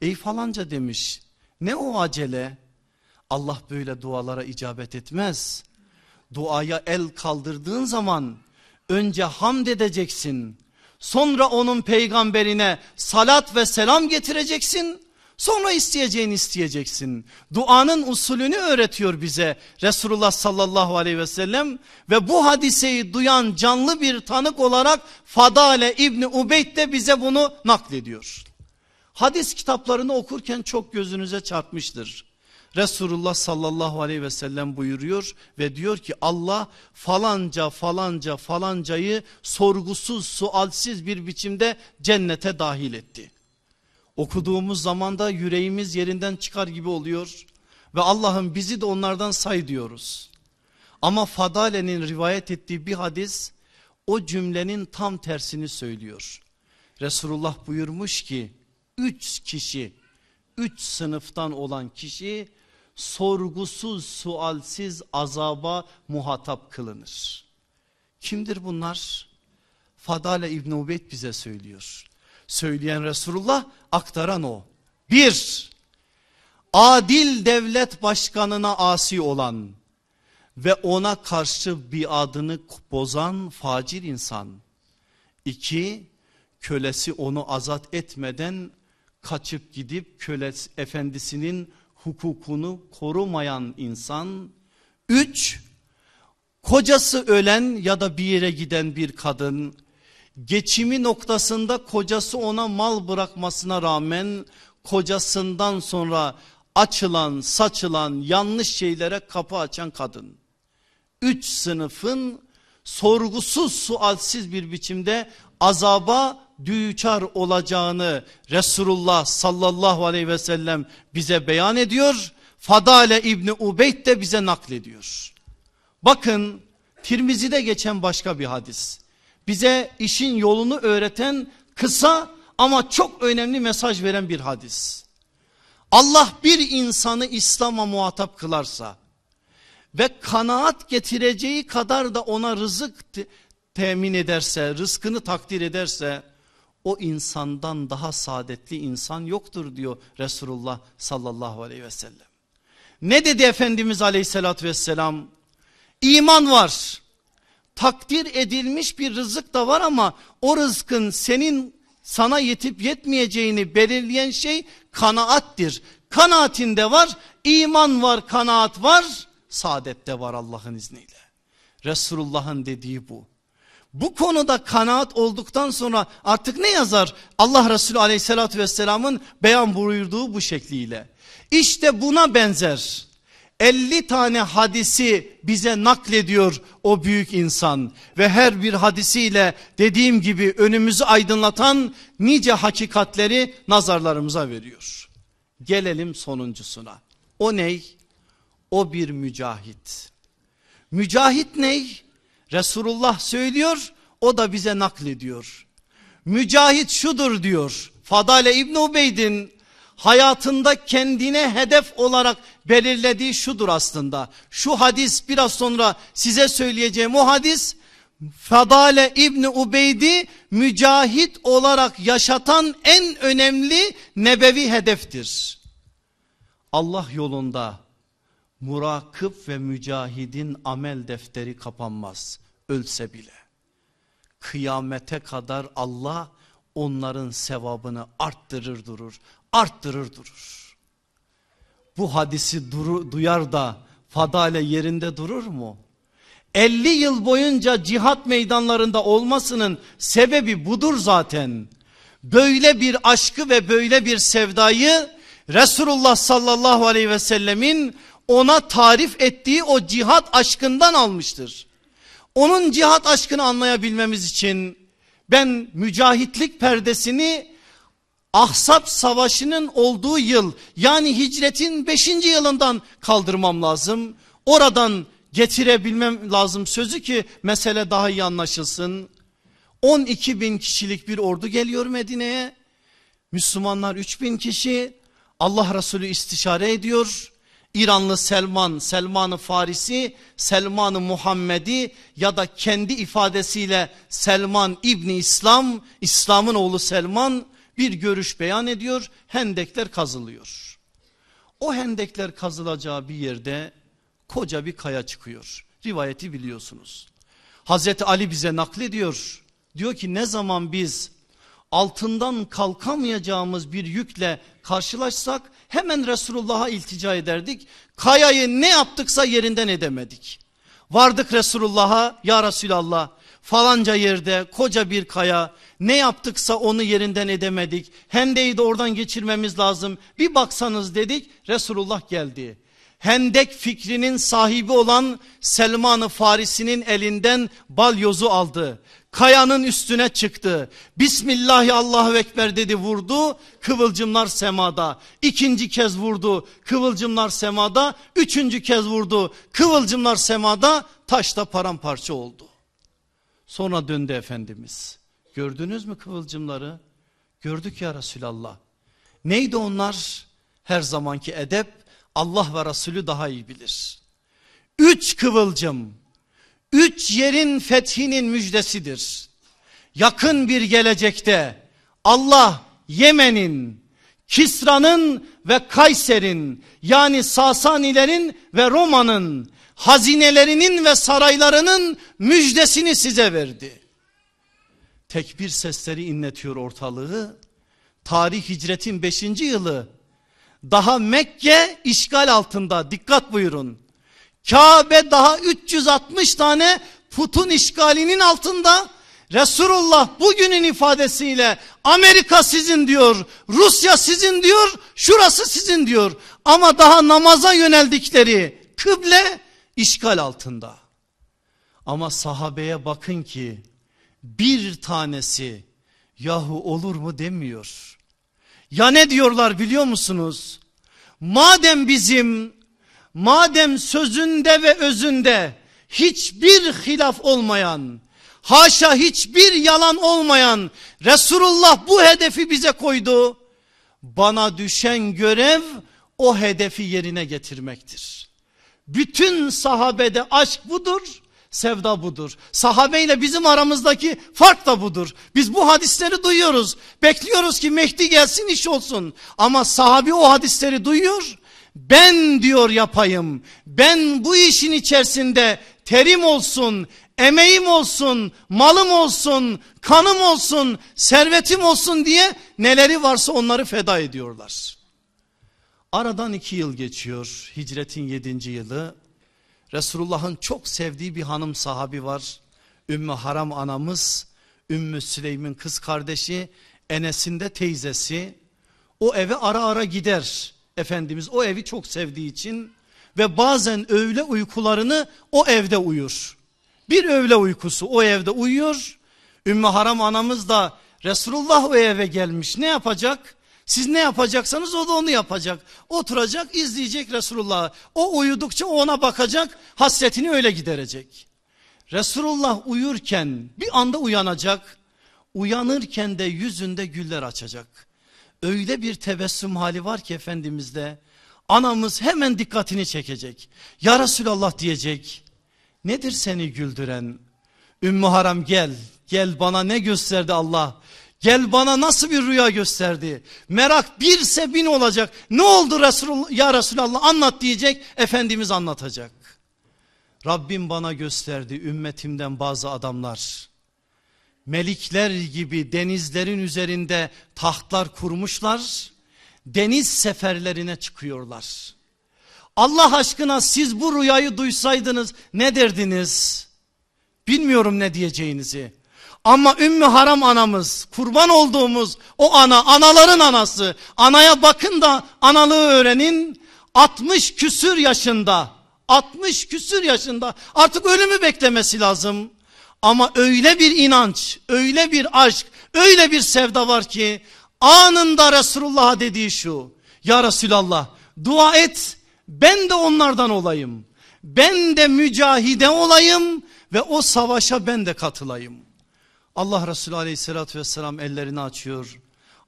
S1: Ey falanca demiş ne o acele Allah böyle dualara icabet etmez duaya el kaldırdığın zaman önce hamd edeceksin. Sonra onun peygamberine salat ve selam getireceksin. Sonra isteyeceğini isteyeceksin. Duanın usulünü öğretiyor bize Resulullah sallallahu aleyhi ve sellem. Ve bu hadiseyi duyan canlı bir tanık olarak Fadale İbni Ubeyd de bize bunu naklediyor. Hadis kitaplarını okurken çok gözünüze çarpmıştır. Resulullah sallallahu aleyhi ve sellem buyuruyor ve diyor ki Allah falanca falanca falancayı sorgusuz sualsiz bir biçimde cennete dahil etti. Okuduğumuz zaman da yüreğimiz yerinden çıkar gibi oluyor ve Allah'ım bizi de onlardan say diyoruz. Ama Fadale'nin rivayet ettiği bir hadis o cümlenin tam tersini söylüyor. Resulullah buyurmuş ki üç kişi üç sınıftan olan kişi sorgusuz sualsiz azaba muhatap kılınır. Kimdir bunlar? Fadale İbn Ubeyd bize söylüyor. Söyleyen Resulullah aktaran o. Bir, adil devlet başkanına asi olan ve ona karşı bir adını bozan facir insan. İki, kölesi onu azat etmeden kaçıp gidip köle efendisinin hukukunu korumayan insan. Üç, kocası ölen ya da bir yere giden bir kadın geçimi noktasında kocası ona mal bırakmasına rağmen kocasından sonra açılan saçılan yanlış şeylere kapı açan kadın. Üç sınıfın sorgusuz sualsiz bir biçimde azaba düçar olacağını Resulullah sallallahu aleyhi ve sellem bize beyan ediyor. Fadale İbni Ubeyd de bize naklediyor. Bakın Tirmizi'de geçen başka bir hadis. Bize işin yolunu öğreten kısa ama çok önemli mesaj veren bir hadis. Allah bir insanı İslam'a muhatap kılarsa ve kanaat getireceği kadar da ona rızık temin ederse, rızkını takdir ederse o insandan daha saadetli insan yoktur diyor Resulullah sallallahu aleyhi ve sellem. Ne dedi Efendimiz aleyhissalatü vesselam? İman var. Takdir edilmiş bir rızık da var ama o rızkın senin sana yetip yetmeyeceğini belirleyen şey kanaattir. Kanaatinde var, iman var, kanaat var, saadette var Allah'ın izniyle. Resulullah'ın dediği bu. Bu konuda kanaat olduktan sonra artık ne yazar? Allah Resulü aleyhissalatü vesselamın beyan buyurduğu bu şekliyle. İşte buna benzer 50 tane hadisi bize naklediyor o büyük insan. Ve her bir hadisiyle dediğim gibi önümüzü aydınlatan nice hakikatleri nazarlarımıza veriyor. Gelelim sonuncusuna. O ney? O bir mücahit. Mücahit ney? Resulullah söylüyor o da bize naklediyor. Mücahit şudur diyor. Fadale İbn Ubeyd'in hayatında kendine hedef olarak belirlediği şudur aslında. Şu hadis biraz sonra size söyleyeceğim o hadis Fadale İbni Ubeyd'i mücahit olarak yaşatan en önemli nebevi hedeftir. Allah yolunda murakıp ve mücahidin amel defteri kapanmaz ölse bile. Kıyamete kadar Allah onların sevabını arttırır durur, arttırır durur. Bu hadisi duru, duyar da fadale yerinde durur mu? 50 yıl boyunca cihat meydanlarında olmasının sebebi budur zaten. Böyle bir aşkı ve böyle bir sevdayı Resulullah sallallahu aleyhi ve sellemin ona tarif ettiği o cihat aşkından almıştır. Onun cihat aşkını anlayabilmemiz için ben mücahitlik perdesini Ahsap savaşının olduğu yıl yani hicretin 5. yılından kaldırmam lazım. Oradan getirebilmem lazım sözü ki mesele daha iyi anlaşılsın. 12 bin kişilik bir ordu geliyor Medine'ye. Müslümanlar 3 bin kişi Allah Resulü istişare ediyor. İranlı Selman, Selman-ı Farisi, Selman-ı Muhammedi ya da kendi ifadesiyle Selman İbni İslam, İslam'ın oğlu Selman bir görüş beyan ediyor. Hendekler kazılıyor. O hendekler kazılacağı bir yerde koca bir kaya çıkıyor. Rivayeti biliyorsunuz. Hazreti Ali bize naklediyor. Diyor ki ne zaman biz altından kalkamayacağımız bir yükle karşılaşsak hemen Resulullah'a iltica ederdik. Kayayı ne yaptıksa yerinden edemedik. Vardık Resulullah'a ya Resulallah falanca yerde koca bir kaya ne yaptıksa onu yerinden edemedik. Hendeyi de oradan geçirmemiz lazım. Bir baksanız dedik Resulullah geldi. Hendek fikrinin sahibi olan Selman-ı Farisi'nin elinden balyozu aldı kayanın üstüne çıktı. Bismillahi Allahu Ekber dedi vurdu. Kıvılcımlar semada. İkinci kez vurdu. Kıvılcımlar semada. Üçüncü kez vurdu. Kıvılcımlar semada. Taş da paramparça oldu. Sonra döndü Efendimiz. Gördünüz mü kıvılcımları? Gördük ya Resulallah. Neydi onlar? Her zamanki edep Allah ve Resulü daha iyi bilir. Üç kıvılcım üç yerin fethinin müjdesidir. Yakın bir gelecekte Allah Yemen'in, Kisra'nın ve Kayser'in yani Sasanilerin ve Roma'nın hazinelerinin ve saraylarının müjdesini size verdi. Tekbir sesleri inletiyor ortalığı. tarih hicretin 5. yılı daha Mekke işgal altında dikkat buyurun. Kabe daha 360 tane putun işgalinin altında Resulullah bugünün ifadesiyle Amerika sizin diyor, Rusya sizin diyor, şurası sizin diyor. Ama daha namaza yöneldikleri kıble işgal altında. Ama sahabeye bakın ki bir tanesi yahu olur mu demiyor. Ya ne diyorlar biliyor musunuz? Madem bizim, madem sözünde ve özünde hiçbir hilaf olmayan, haşa hiçbir yalan olmayan Resulullah bu hedefi bize koydu. Bana düşen görev o hedefi yerine getirmektir. Bütün sahabede aşk budur sevda budur. Sahabeyle bizim aramızdaki fark da budur. Biz bu hadisleri duyuyoruz. Bekliyoruz ki Mehdi gelsin iş olsun. Ama sahabi o hadisleri duyuyor. Ben diyor yapayım. Ben bu işin içerisinde terim olsun, emeğim olsun, malım olsun, kanım olsun, servetim olsun diye neleri varsa onları feda ediyorlar. Aradan iki yıl geçiyor hicretin yedinci yılı. Resulullah'ın çok sevdiği bir hanım sahabi var. Ümmü Haram anamız, Ümmü Süleym'in kız kardeşi, Enes'in de teyzesi. O eve ara ara gider Efendimiz o evi çok sevdiği için ve bazen öğle uykularını o evde uyur. Bir öğle uykusu o evde uyuyor. Ümmü Haram anamız da Resulullah o eve gelmiş ne yapacak? Siz ne yapacaksanız o da onu yapacak. Oturacak izleyecek Resulullah. O uyudukça o ona bakacak hasretini öyle giderecek. Resulullah uyurken bir anda uyanacak. Uyanırken de yüzünde güller açacak. Öyle bir tebessüm hali var ki Efendimiz'de. Anamız hemen dikkatini çekecek. Ya Resulallah diyecek. Nedir seni güldüren? Ümmü Haram gel. Gel bana ne gösterdi Allah. Gel bana nasıl bir rüya gösterdi. Merak birse bin olacak. Ne oldu Resulullah, ya Resulallah anlat diyecek. Efendimiz anlatacak. Rabbim bana gösterdi ümmetimden bazı adamlar. Melikler gibi denizlerin üzerinde tahtlar kurmuşlar. Deniz seferlerine çıkıyorlar. Allah aşkına siz bu rüyayı duysaydınız ne derdiniz? Bilmiyorum ne diyeceğinizi. Ama Ümmü Haram anamız kurban olduğumuz o ana anaların anası anaya bakın da analığı öğrenin 60 küsür yaşında 60 küsür yaşında artık ölümü beklemesi lazım. Ama öyle bir inanç öyle bir aşk öyle bir sevda var ki anında Resulullah'a dediği şu ya Resulallah dua et ben de onlardan olayım ben de mücahide olayım ve o savaşa ben de katılayım. Allah Resulü aleyhissalatü vesselam ellerini açıyor.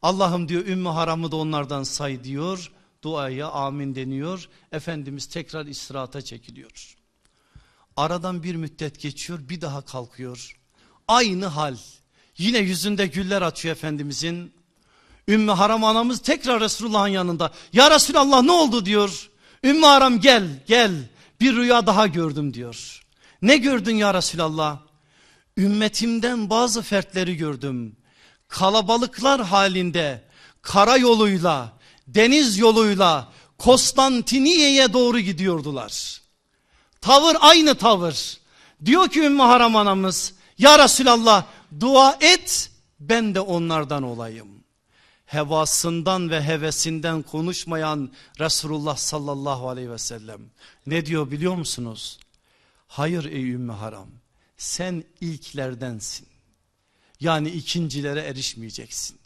S1: Allah'ım diyor Ümmü Haram'ı da onlardan say diyor. Duaya amin deniyor. Efendimiz tekrar istirahata çekiliyor. Aradan bir müddet geçiyor bir daha kalkıyor. Aynı hal. Yine yüzünde güller açıyor Efendimizin. Ümmü Haram anamız tekrar Resulullah'ın yanında. Ya Resulallah ne oldu diyor. Ümmü Haram gel gel bir rüya daha gördüm diyor. Ne gördün ya Resulallah? ümmetimden bazı fertleri gördüm. Kalabalıklar halinde kara yoluyla, deniz yoluyla Konstantiniye'ye doğru gidiyordular. Tavır aynı tavır. Diyor ki Ümmü Haram anamız ya Resulallah dua et ben de onlardan olayım. Hevasından ve hevesinden konuşmayan Resulullah sallallahu aleyhi ve sellem ne diyor biliyor musunuz? Hayır ey Ümmü Haram sen ilklerdensin. Yani ikincilere erişmeyeceksin.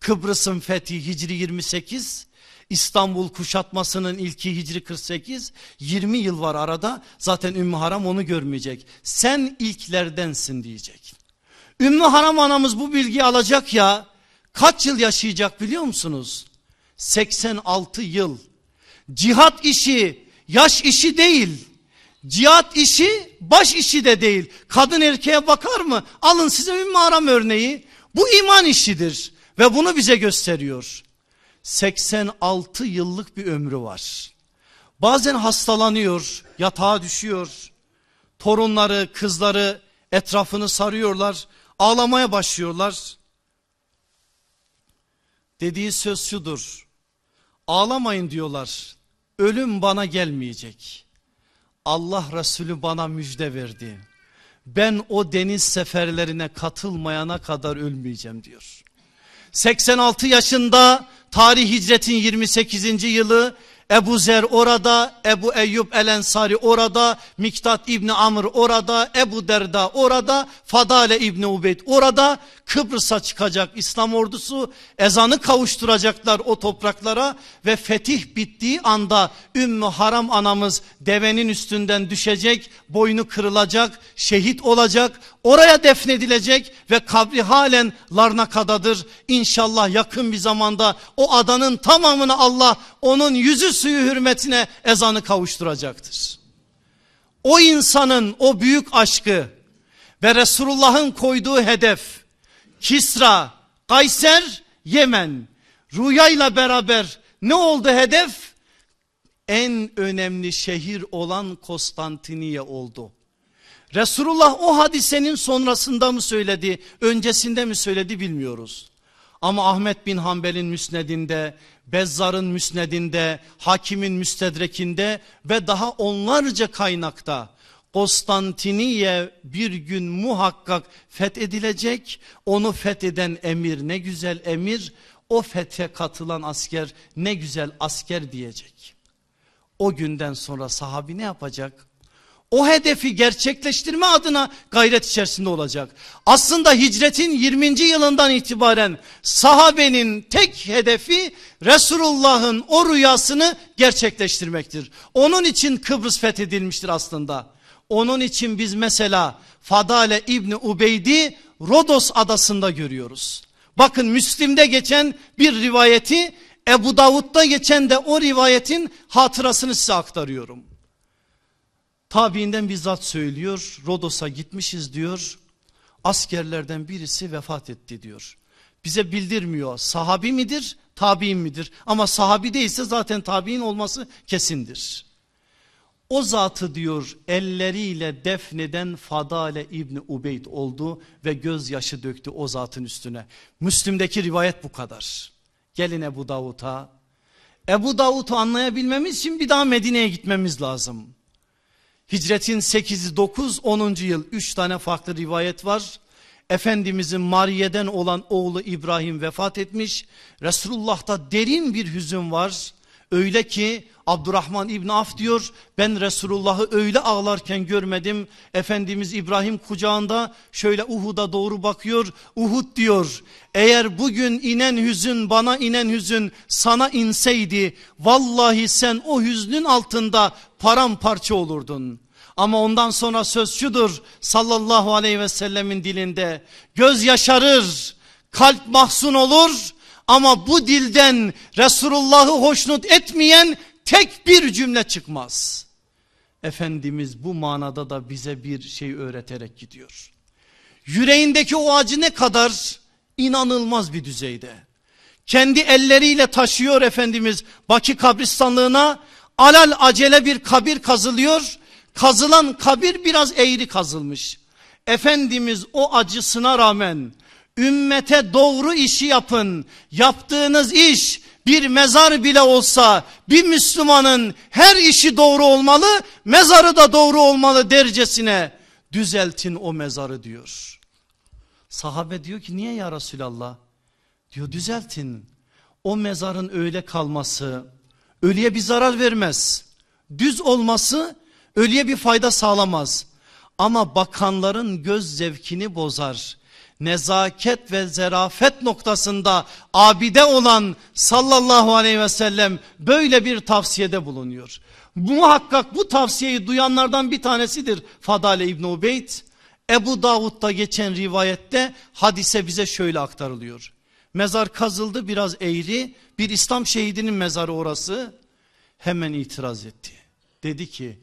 S1: Kıbrıs'ın fethi Hicri 28, İstanbul kuşatmasının ilki Hicri 48, 20 yıl var arada. Zaten Ümmü Haram onu görmeyecek. Sen ilklerdensin diyecek. Ümmü Haram anamız bu bilgiyi alacak ya kaç yıl yaşayacak biliyor musunuz? 86 yıl. Cihat işi yaş işi değil Cihat işi baş işi de değil. Kadın erkeğe bakar mı? Alın size bir mağaram örneği. Bu iman işidir ve bunu bize gösteriyor. 86 yıllık bir ömrü var. Bazen hastalanıyor, yatağa düşüyor. Torunları, kızları etrafını sarıyorlar, ağlamaya başlıyorlar. Dediği söz şudur. Ağlamayın diyorlar. Ölüm bana gelmeyecek. Allah Resulü bana müjde verdi. Ben o deniz seferlerine katılmayana kadar ölmeyeceğim diyor. 86 yaşında tarih hicretin 28. yılı Ebu Zer orada, Ebu Eyyub El Ensari orada, Miktat İbni Amr orada, Ebu Derda orada, Fadale İbni Ubeyd orada. Kıbrıs'a çıkacak İslam ordusu ezanı kavuşturacaklar o topraklara ve fetih bittiği anda Ümmü Haram anamız devenin üstünden düşecek, boynu kırılacak, şehit olacak, oraya defnedilecek ve kabri halen Larnaka'dadır. İnşallah yakın bir zamanda o adanın tamamını Allah onun yüzü suyu hürmetine ezanı kavuşturacaktır. O insanın o büyük aşkı ve Resulullah'ın koyduğu hedef Kisra, Kayser, Yemen rüyayla beraber ne oldu hedef? En önemli şehir olan Konstantiniye oldu. Resulullah o hadisenin sonrasında mı söyledi, öncesinde mi söyledi bilmiyoruz. Ama Ahmet bin Hanbel'in müsnedinde, Bezzar'ın müsnedinde, Hakim'in müstedrekinde ve daha onlarca kaynakta Konstantiniye bir gün muhakkak fethedilecek. Onu fetheden emir ne güzel emir. O fethe katılan asker ne güzel asker diyecek. O günden sonra sahabi ne yapacak? O hedefi gerçekleştirme adına gayret içerisinde olacak. Aslında hicretin 20. yılından itibaren sahabenin tek hedefi Resulullah'ın o rüyasını gerçekleştirmektir. Onun için Kıbrıs fethedilmiştir aslında. Onun için biz mesela Fadale İbni Ubeydi Rodos adasında görüyoruz. Bakın Müslim'de geçen bir rivayeti Ebu Davud'da geçen de o rivayetin hatırasını size aktarıyorum. Tabiinden bizzat söylüyor Rodos'a gitmişiz diyor. Askerlerden birisi vefat etti diyor. Bize bildirmiyor sahabi midir tabi'in midir? Ama sahabi değilse zaten tabi'in olması kesindir. O zatı diyor elleriyle defneden Fadale İbni Ubeyd oldu ve gözyaşı döktü o zatın üstüne. Müslüm'deki rivayet bu kadar. Gelin Ebu Davud'a. Ebu Davud'u anlayabilmemiz için bir daha Medine'ye gitmemiz lazım. Hicretin 8'i 9 10. yıl 3 tane farklı rivayet var. Efendimizin Mariye'den olan oğlu İbrahim vefat etmiş. Resulullah'ta derin bir hüzün var. Öyle ki Abdurrahman İbni Af diyor ben Resulullah'ı öyle ağlarken görmedim. Efendimiz İbrahim kucağında şöyle Uhud'a doğru bakıyor. Uhud diyor eğer bugün inen hüzün bana inen hüzün sana inseydi vallahi sen o hüznün altında paramparça olurdun. Ama ondan sonra söz şudur sallallahu aleyhi ve sellemin dilinde göz yaşarır kalp mahzun olur ama bu dilden Resulullah'ı hoşnut etmeyen tek bir cümle çıkmaz. Efendimiz bu manada da bize bir şey öğreterek gidiyor. Yüreğindeki o acı ne kadar inanılmaz bir düzeyde. Kendi elleriyle taşıyor Efendimiz Baki kabristanlığına alal acele bir kabir kazılıyor. Kazılan kabir biraz eğri kazılmış. Efendimiz o acısına rağmen ümmete doğru işi yapın. Yaptığınız iş bir mezar bile olsa bir Müslümanın her işi doğru olmalı, mezarı da doğru olmalı dercesine düzeltin o mezarı diyor. Sahabe diyor ki niye ya Resulallah? Diyor düzeltin. O mezarın öyle kalması ölüye bir zarar vermez. Düz olması ölüye bir fayda sağlamaz. Ama bakanların göz zevkini bozar nezaket ve zerafet noktasında abide olan sallallahu aleyhi ve sellem böyle bir tavsiyede bulunuyor. Muhakkak bu tavsiyeyi duyanlardan bir tanesidir Fadale İbni Ubeyd. Ebu Davud'da geçen rivayette hadise bize şöyle aktarılıyor. Mezar kazıldı biraz eğri bir İslam şehidinin mezarı orası hemen itiraz etti. Dedi ki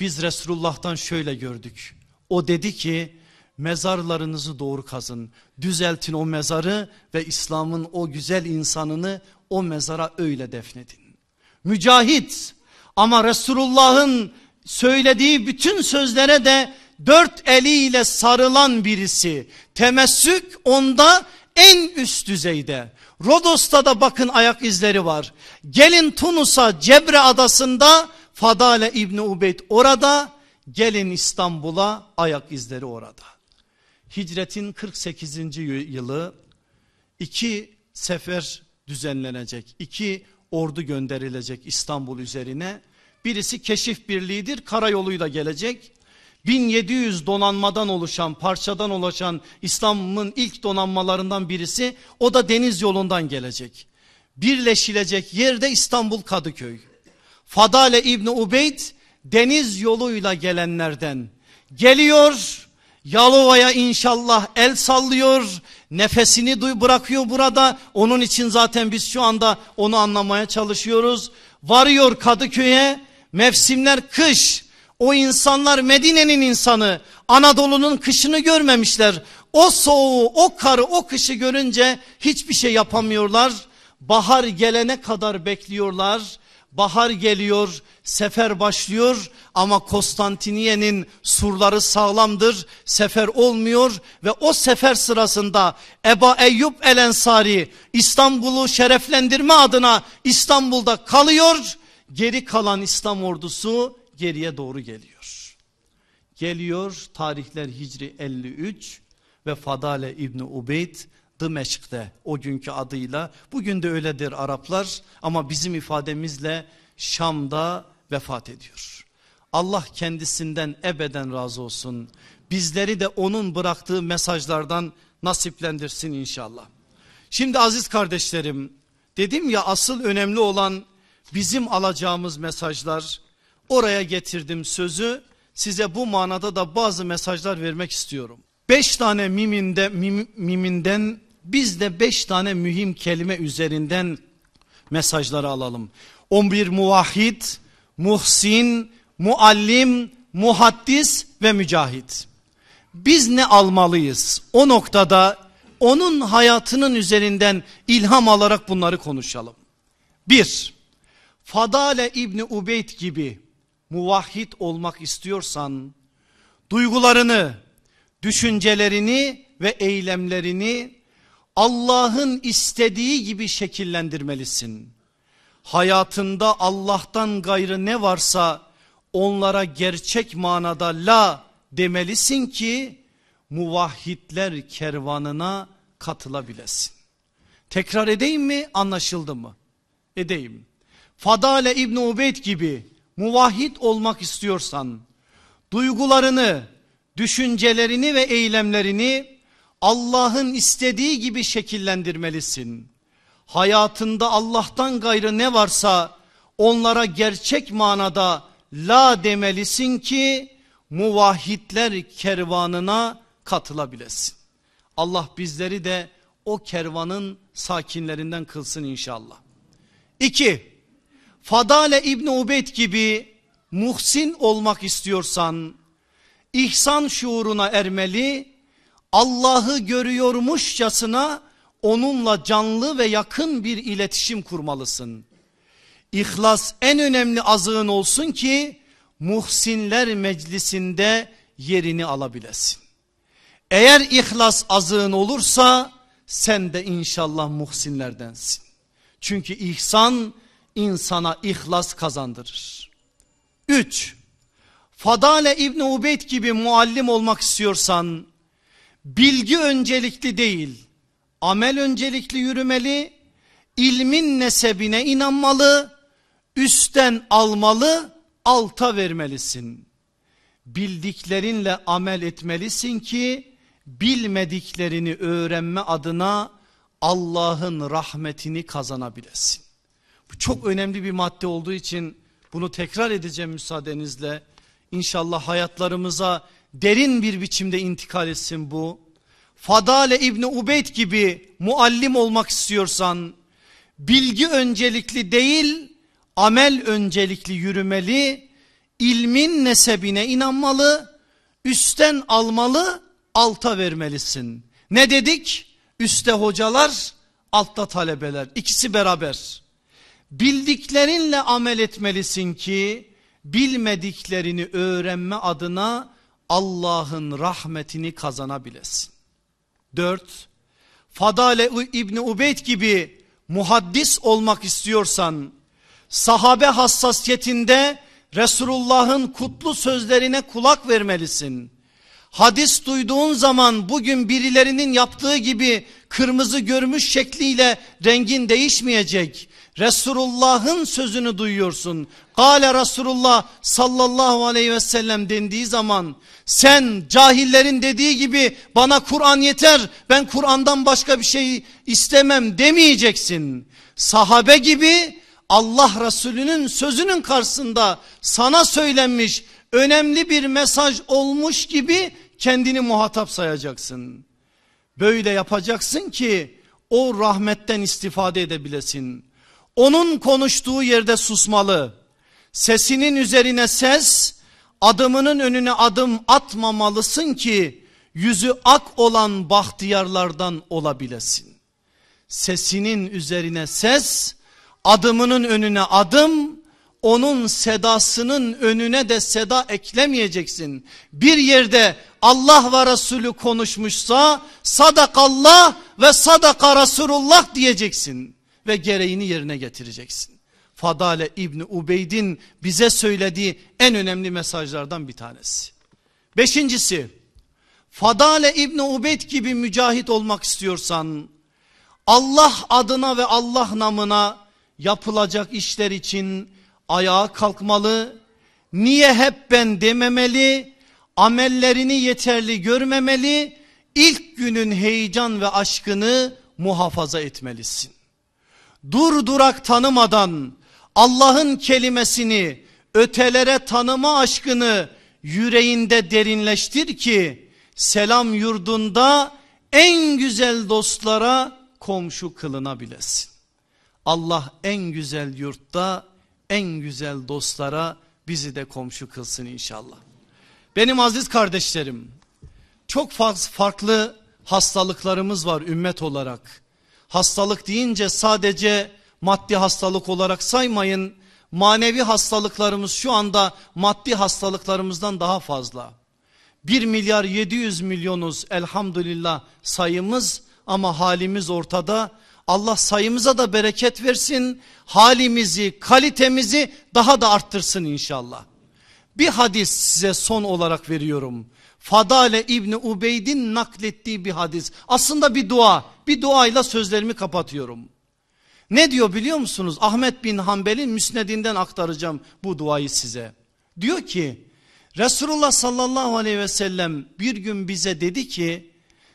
S1: biz Resulullah'tan şöyle gördük. O dedi ki mezarlarınızı doğru kazın. Düzeltin o mezarı ve İslam'ın o güzel insanını o mezara öyle defnedin. Mücahit ama Resulullah'ın söylediği bütün sözlere de dört eliyle sarılan birisi. Temessük onda en üst düzeyde. Rodos'ta da bakın ayak izleri var. Gelin Tunus'a Cebre adasında Fadale İbni Ubeyd orada. Gelin İstanbul'a ayak izleri orada. Hicretin 48. yılı iki sefer düzenlenecek. iki ordu gönderilecek İstanbul üzerine. Birisi keşif birliğidir karayoluyla gelecek. 1700 donanmadan oluşan parçadan oluşan İslam'ın ilk donanmalarından birisi o da deniz yolundan gelecek. Birleşilecek yerde İstanbul Kadıköy. Fadale İbni Ubeyd deniz yoluyla gelenlerden geliyor. Yalova'ya inşallah el sallıyor. Nefesini duy bırakıyor burada. Onun için zaten biz şu anda onu anlamaya çalışıyoruz. Varıyor Kadıköy'e. Mevsimler kış. O insanlar Medine'nin insanı. Anadolu'nun kışını görmemişler. O soğuğu, o karı, o kışı görünce hiçbir şey yapamıyorlar. Bahar gelene kadar bekliyorlar. Bahar geliyor, sefer başlıyor ama Konstantiniye'nin surları sağlamdır. Sefer olmuyor ve o sefer sırasında Eba Eyyub El Ensari İstanbul'u şereflendirme adına İstanbul'da kalıyor. Geri kalan İslam ordusu geriye doğru geliyor. Geliyor tarihler Hicri 53 ve Fadale İbni Ubeyd Dımeşk'te o günkü adıyla bugün de öyledir Araplar ama bizim ifademizle Şam'da vefat ediyor. Allah kendisinden ebeden razı olsun. Bizleri de onun bıraktığı mesajlardan nasiplendirsin inşallah. Şimdi aziz kardeşlerim dedim ya asıl önemli olan bizim alacağımız mesajlar oraya getirdim sözü size bu manada da bazı mesajlar vermek istiyorum. Beş tane miminde, mim, miminden biz de beş tane mühim kelime üzerinden mesajları alalım. 11 muvahhid, muhsin, muallim, muhaddis ve mücahit. Biz ne almalıyız? O noktada onun hayatının üzerinden ilham alarak bunları konuşalım. Bir, Fadale İbni Ubeyd gibi muvahhid olmak istiyorsan duygularını, düşüncelerini ve eylemlerini Allah'ın istediği gibi şekillendirmelisin. Hayatında Allah'tan gayrı ne varsa onlara gerçek manada la demelisin ki muvahhidler kervanına katılabilesin. Tekrar edeyim mi anlaşıldı mı? Edeyim. Fadale İbni Ubeyd gibi muvahhid olmak istiyorsan duygularını, düşüncelerini ve eylemlerini Allah'ın istediği gibi şekillendirmelisin. Hayatında Allah'tan gayrı ne varsa onlara gerçek manada la demelisin ki muvahhidler kervanına katılabilesin. Allah bizleri de o kervanın sakinlerinden kılsın inşallah. İki, Fadale İbni Ubeyd gibi muhsin olmak istiyorsan ihsan şuuruna ermeli, Allah'ı görüyormuşçasına onunla canlı ve yakın bir iletişim kurmalısın. İhlas en önemli azığın olsun ki muhsinler meclisinde yerini alabilesin. Eğer ihlas azığın olursa sen de inşallah muhsinlerdensin. Çünkü ihsan insana ihlas kazandırır. 3. Fadale İbni Ubeyd gibi muallim olmak istiyorsan bilgi öncelikli değil amel öncelikli yürümeli ilmin nesebine inanmalı üstten almalı alta vermelisin. Bildiklerinle amel etmelisin ki bilmediklerini öğrenme adına Allah'ın rahmetini kazanabilesin. Bu çok önemli bir madde olduğu için bunu tekrar edeceğim müsaadenizle. İnşallah hayatlarımıza derin bir biçimde intikal etsin bu. Fadale İbni Ubeyd gibi muallim olmak istiyorsan bilgi öncelikli değil amel öncelikli yürümeli, ilmin nesebine inanmalı, üstten almalı, alta vermelisin. Ne dedik? Üste hocalar, altta talebeler. İkisi beraber. Bildiklerinle amel etmelisin ki bilmediklerini öğrenme adına Allah'ın rahmetini kazanabilesin. Dört, Fadale İbni Ubeyd gibi muhaddis olmak istiyorsan sahabe hassasiyetinde Resulullah'ın kutlu sözlerine kulak vermelisin. Hadis duyduğun zaman bugün birilerinin yaptığı gibi kırmızı görmüş şekliyle rengin değişmeyecek. Resulullah'ın sözünü duyuyorsun. Kale Resulullah sallallahu aleyhi ve sellem dendiği zaman sen cahillerin dediği gibi bana Kur'an yeter ben Kur'an'dan başka bir şey istemem demeyeceksin. Sahabe gibi Allah Resulü'nün sözünün karşısında sana söylenmiş önemli bir mesaj olmuş gibi kendini muhatap sayacaksın. Böyle yapacaksın ki o rahmetten istifade edebilesin. Onun konuştuğu yerde susmalı. Sesinin üzerine ses, adımının önüne adım atmamalısın ki yüzü ak olan bahtiyarlardan olabilesin. Sesinin üzerine ses, adımının önüne adım, onun sedasının önüne de seda eklemeyeceksin. Bir yerde Allah ve Resulü konuşmuşsa sadakallah ve sadaka Resulullah diyeceksin ve gereğini yerine getireceksin. Fadale İbni Ubeyd'in bize söylediği en önemli mesajlardan bir tanesi. Beşincisi Fadale İbni Ubeyd gibi mücahit olmak istiyorsan Allah adına ve Allah namına yapılacak işler için ayağa kalkmalı. Niye hep ben dememeli, amellerini yeterli görmemeli, ilk günün heyecan ve aşkını muhafaza etmelisin. Dur durak tanımadan Allah'ın kelimesini ötelere tanıma aşkını yüreğinde derinleştir ki selam yurdunda en güzel dostlara komşu kılınabilesin. Allah en güzel yurtta en güzel dostlara bizi de komşu kılsın inşallah. Benim aziz kardeşlerim çok farklı hastalıklarımız var ümmet olarak. Hastalık deyince sadece maddi hastalık olarak saymayın. Manevi hastalıklarımız şu anda maddi hastalıklarımızdan daha fazla. 1 milyar 700 milyonuz elhamdülillah sayımız ama halimiz ortada. Allah sayımıza da bereket versin. Halimizi, kalitemizi daha da arttırsın inşallah. Bir hadis size son olarak veriyorum. Fadale İbni Ubeyd'in naklettiği bir hadis. Aslında bir dua. Bir duayla sözlerimi kapatıyorum. Ne diyor biliyor musunuz? Ahmet bin Hanbel'in müsnedinden aktaracağım bu duayı size. Diyor ki Resulullah sallallahu aleyhi ve sellem bir gün bize dedi ki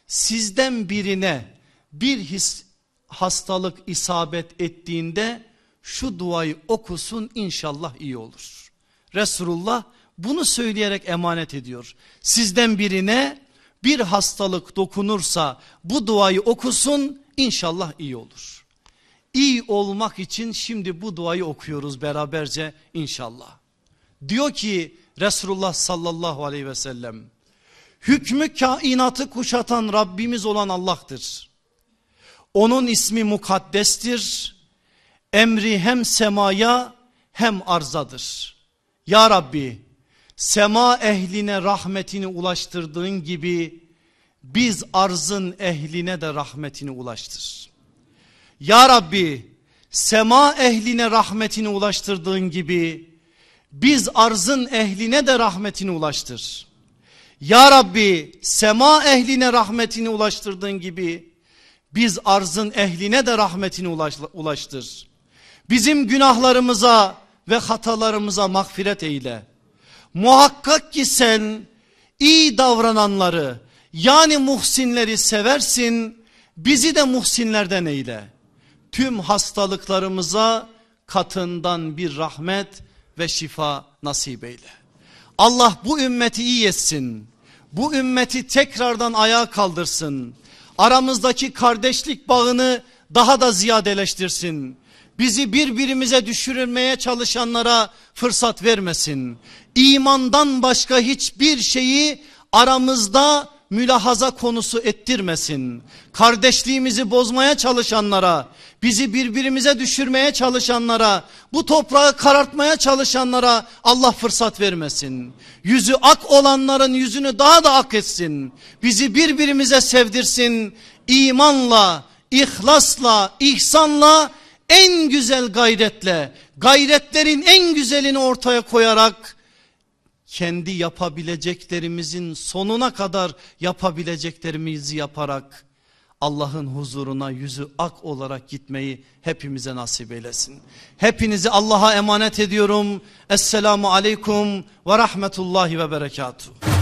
S1: sizden birine bir his, hastalık isabet ettiğinde şu duayı okusun inşallah iyi olur. Resulullah bunu söyleyerek emanet ediyor. Sizden birine bir hastalık dokunursa bu duayı okusun inşallah iyi olur. İyi olmak için şimdi bu duayı okuyoruz beraberce inşallah. Diyor ki Resulullah sallallahu aleyhi ve sellem hükmü kainatı kuşatan Rabbimiz olan Allah'tır. Onun ismi mukaddestir. Emri hem semaya hem arzadır. Ya Rabbi sema ehline rahmetini ulaştırdığın gibi biz arzın ehline de rahmetini ulaştır. Ya Rabbi sema ehline rahmetini ulaştırdığın gibi biz arzın ehline de rahmetini ulaştır. Ya Rabbi sema ehline rahmetini ulaştırdığın gibi biz arzın ehline de rahmetini ulaştır. Bizim günahlarımıza ve hatalarımıza mağfiret eyle. Muhakkak ki sen iyi davrananları yani muhsinleri seversin. Bizi de muhsinlerden eyle. Tüm hastalıklarımıza katından bir rahmet ve şifa nasip eyle. Allah bu ümmeti iyi etsin. Bu ümmeti tekrardan ayağa kaldırsın aramızdaki kardeşlik bağını daha da ziyadeleştirsin. Bizi birbirimize düşürmeye çalışanlara fırsat vermesin. İmandan başka hiçbir şeyi aramızda mülahaza konusu ettirmesin. Kardeşliğimizi bozmaya çalışanlara, bizi birbirimize düşürmeye çalışanlara, bu toprağı karartmaya çalışanlara Allah fırsat vermesin. Yüzü ak olanların yüzünü daha da ak etsin. Bizi birbirimize sevdirsin. İmanla, ihlasla, ihsanla, en güzel gayretle, gayretlerin en güzelini ortaya koyarak kendi yapabileceklerimizin sonuna kadar yapabileceklerimizi yaparak Allah'ın huzuruna yüzü ak olarak gitmeyi hepimize nasip eylesin. Hepinizi Allah'a emanet ediyorum. Esselamu aleyküm ve rahmetullahi ve berekatuhu.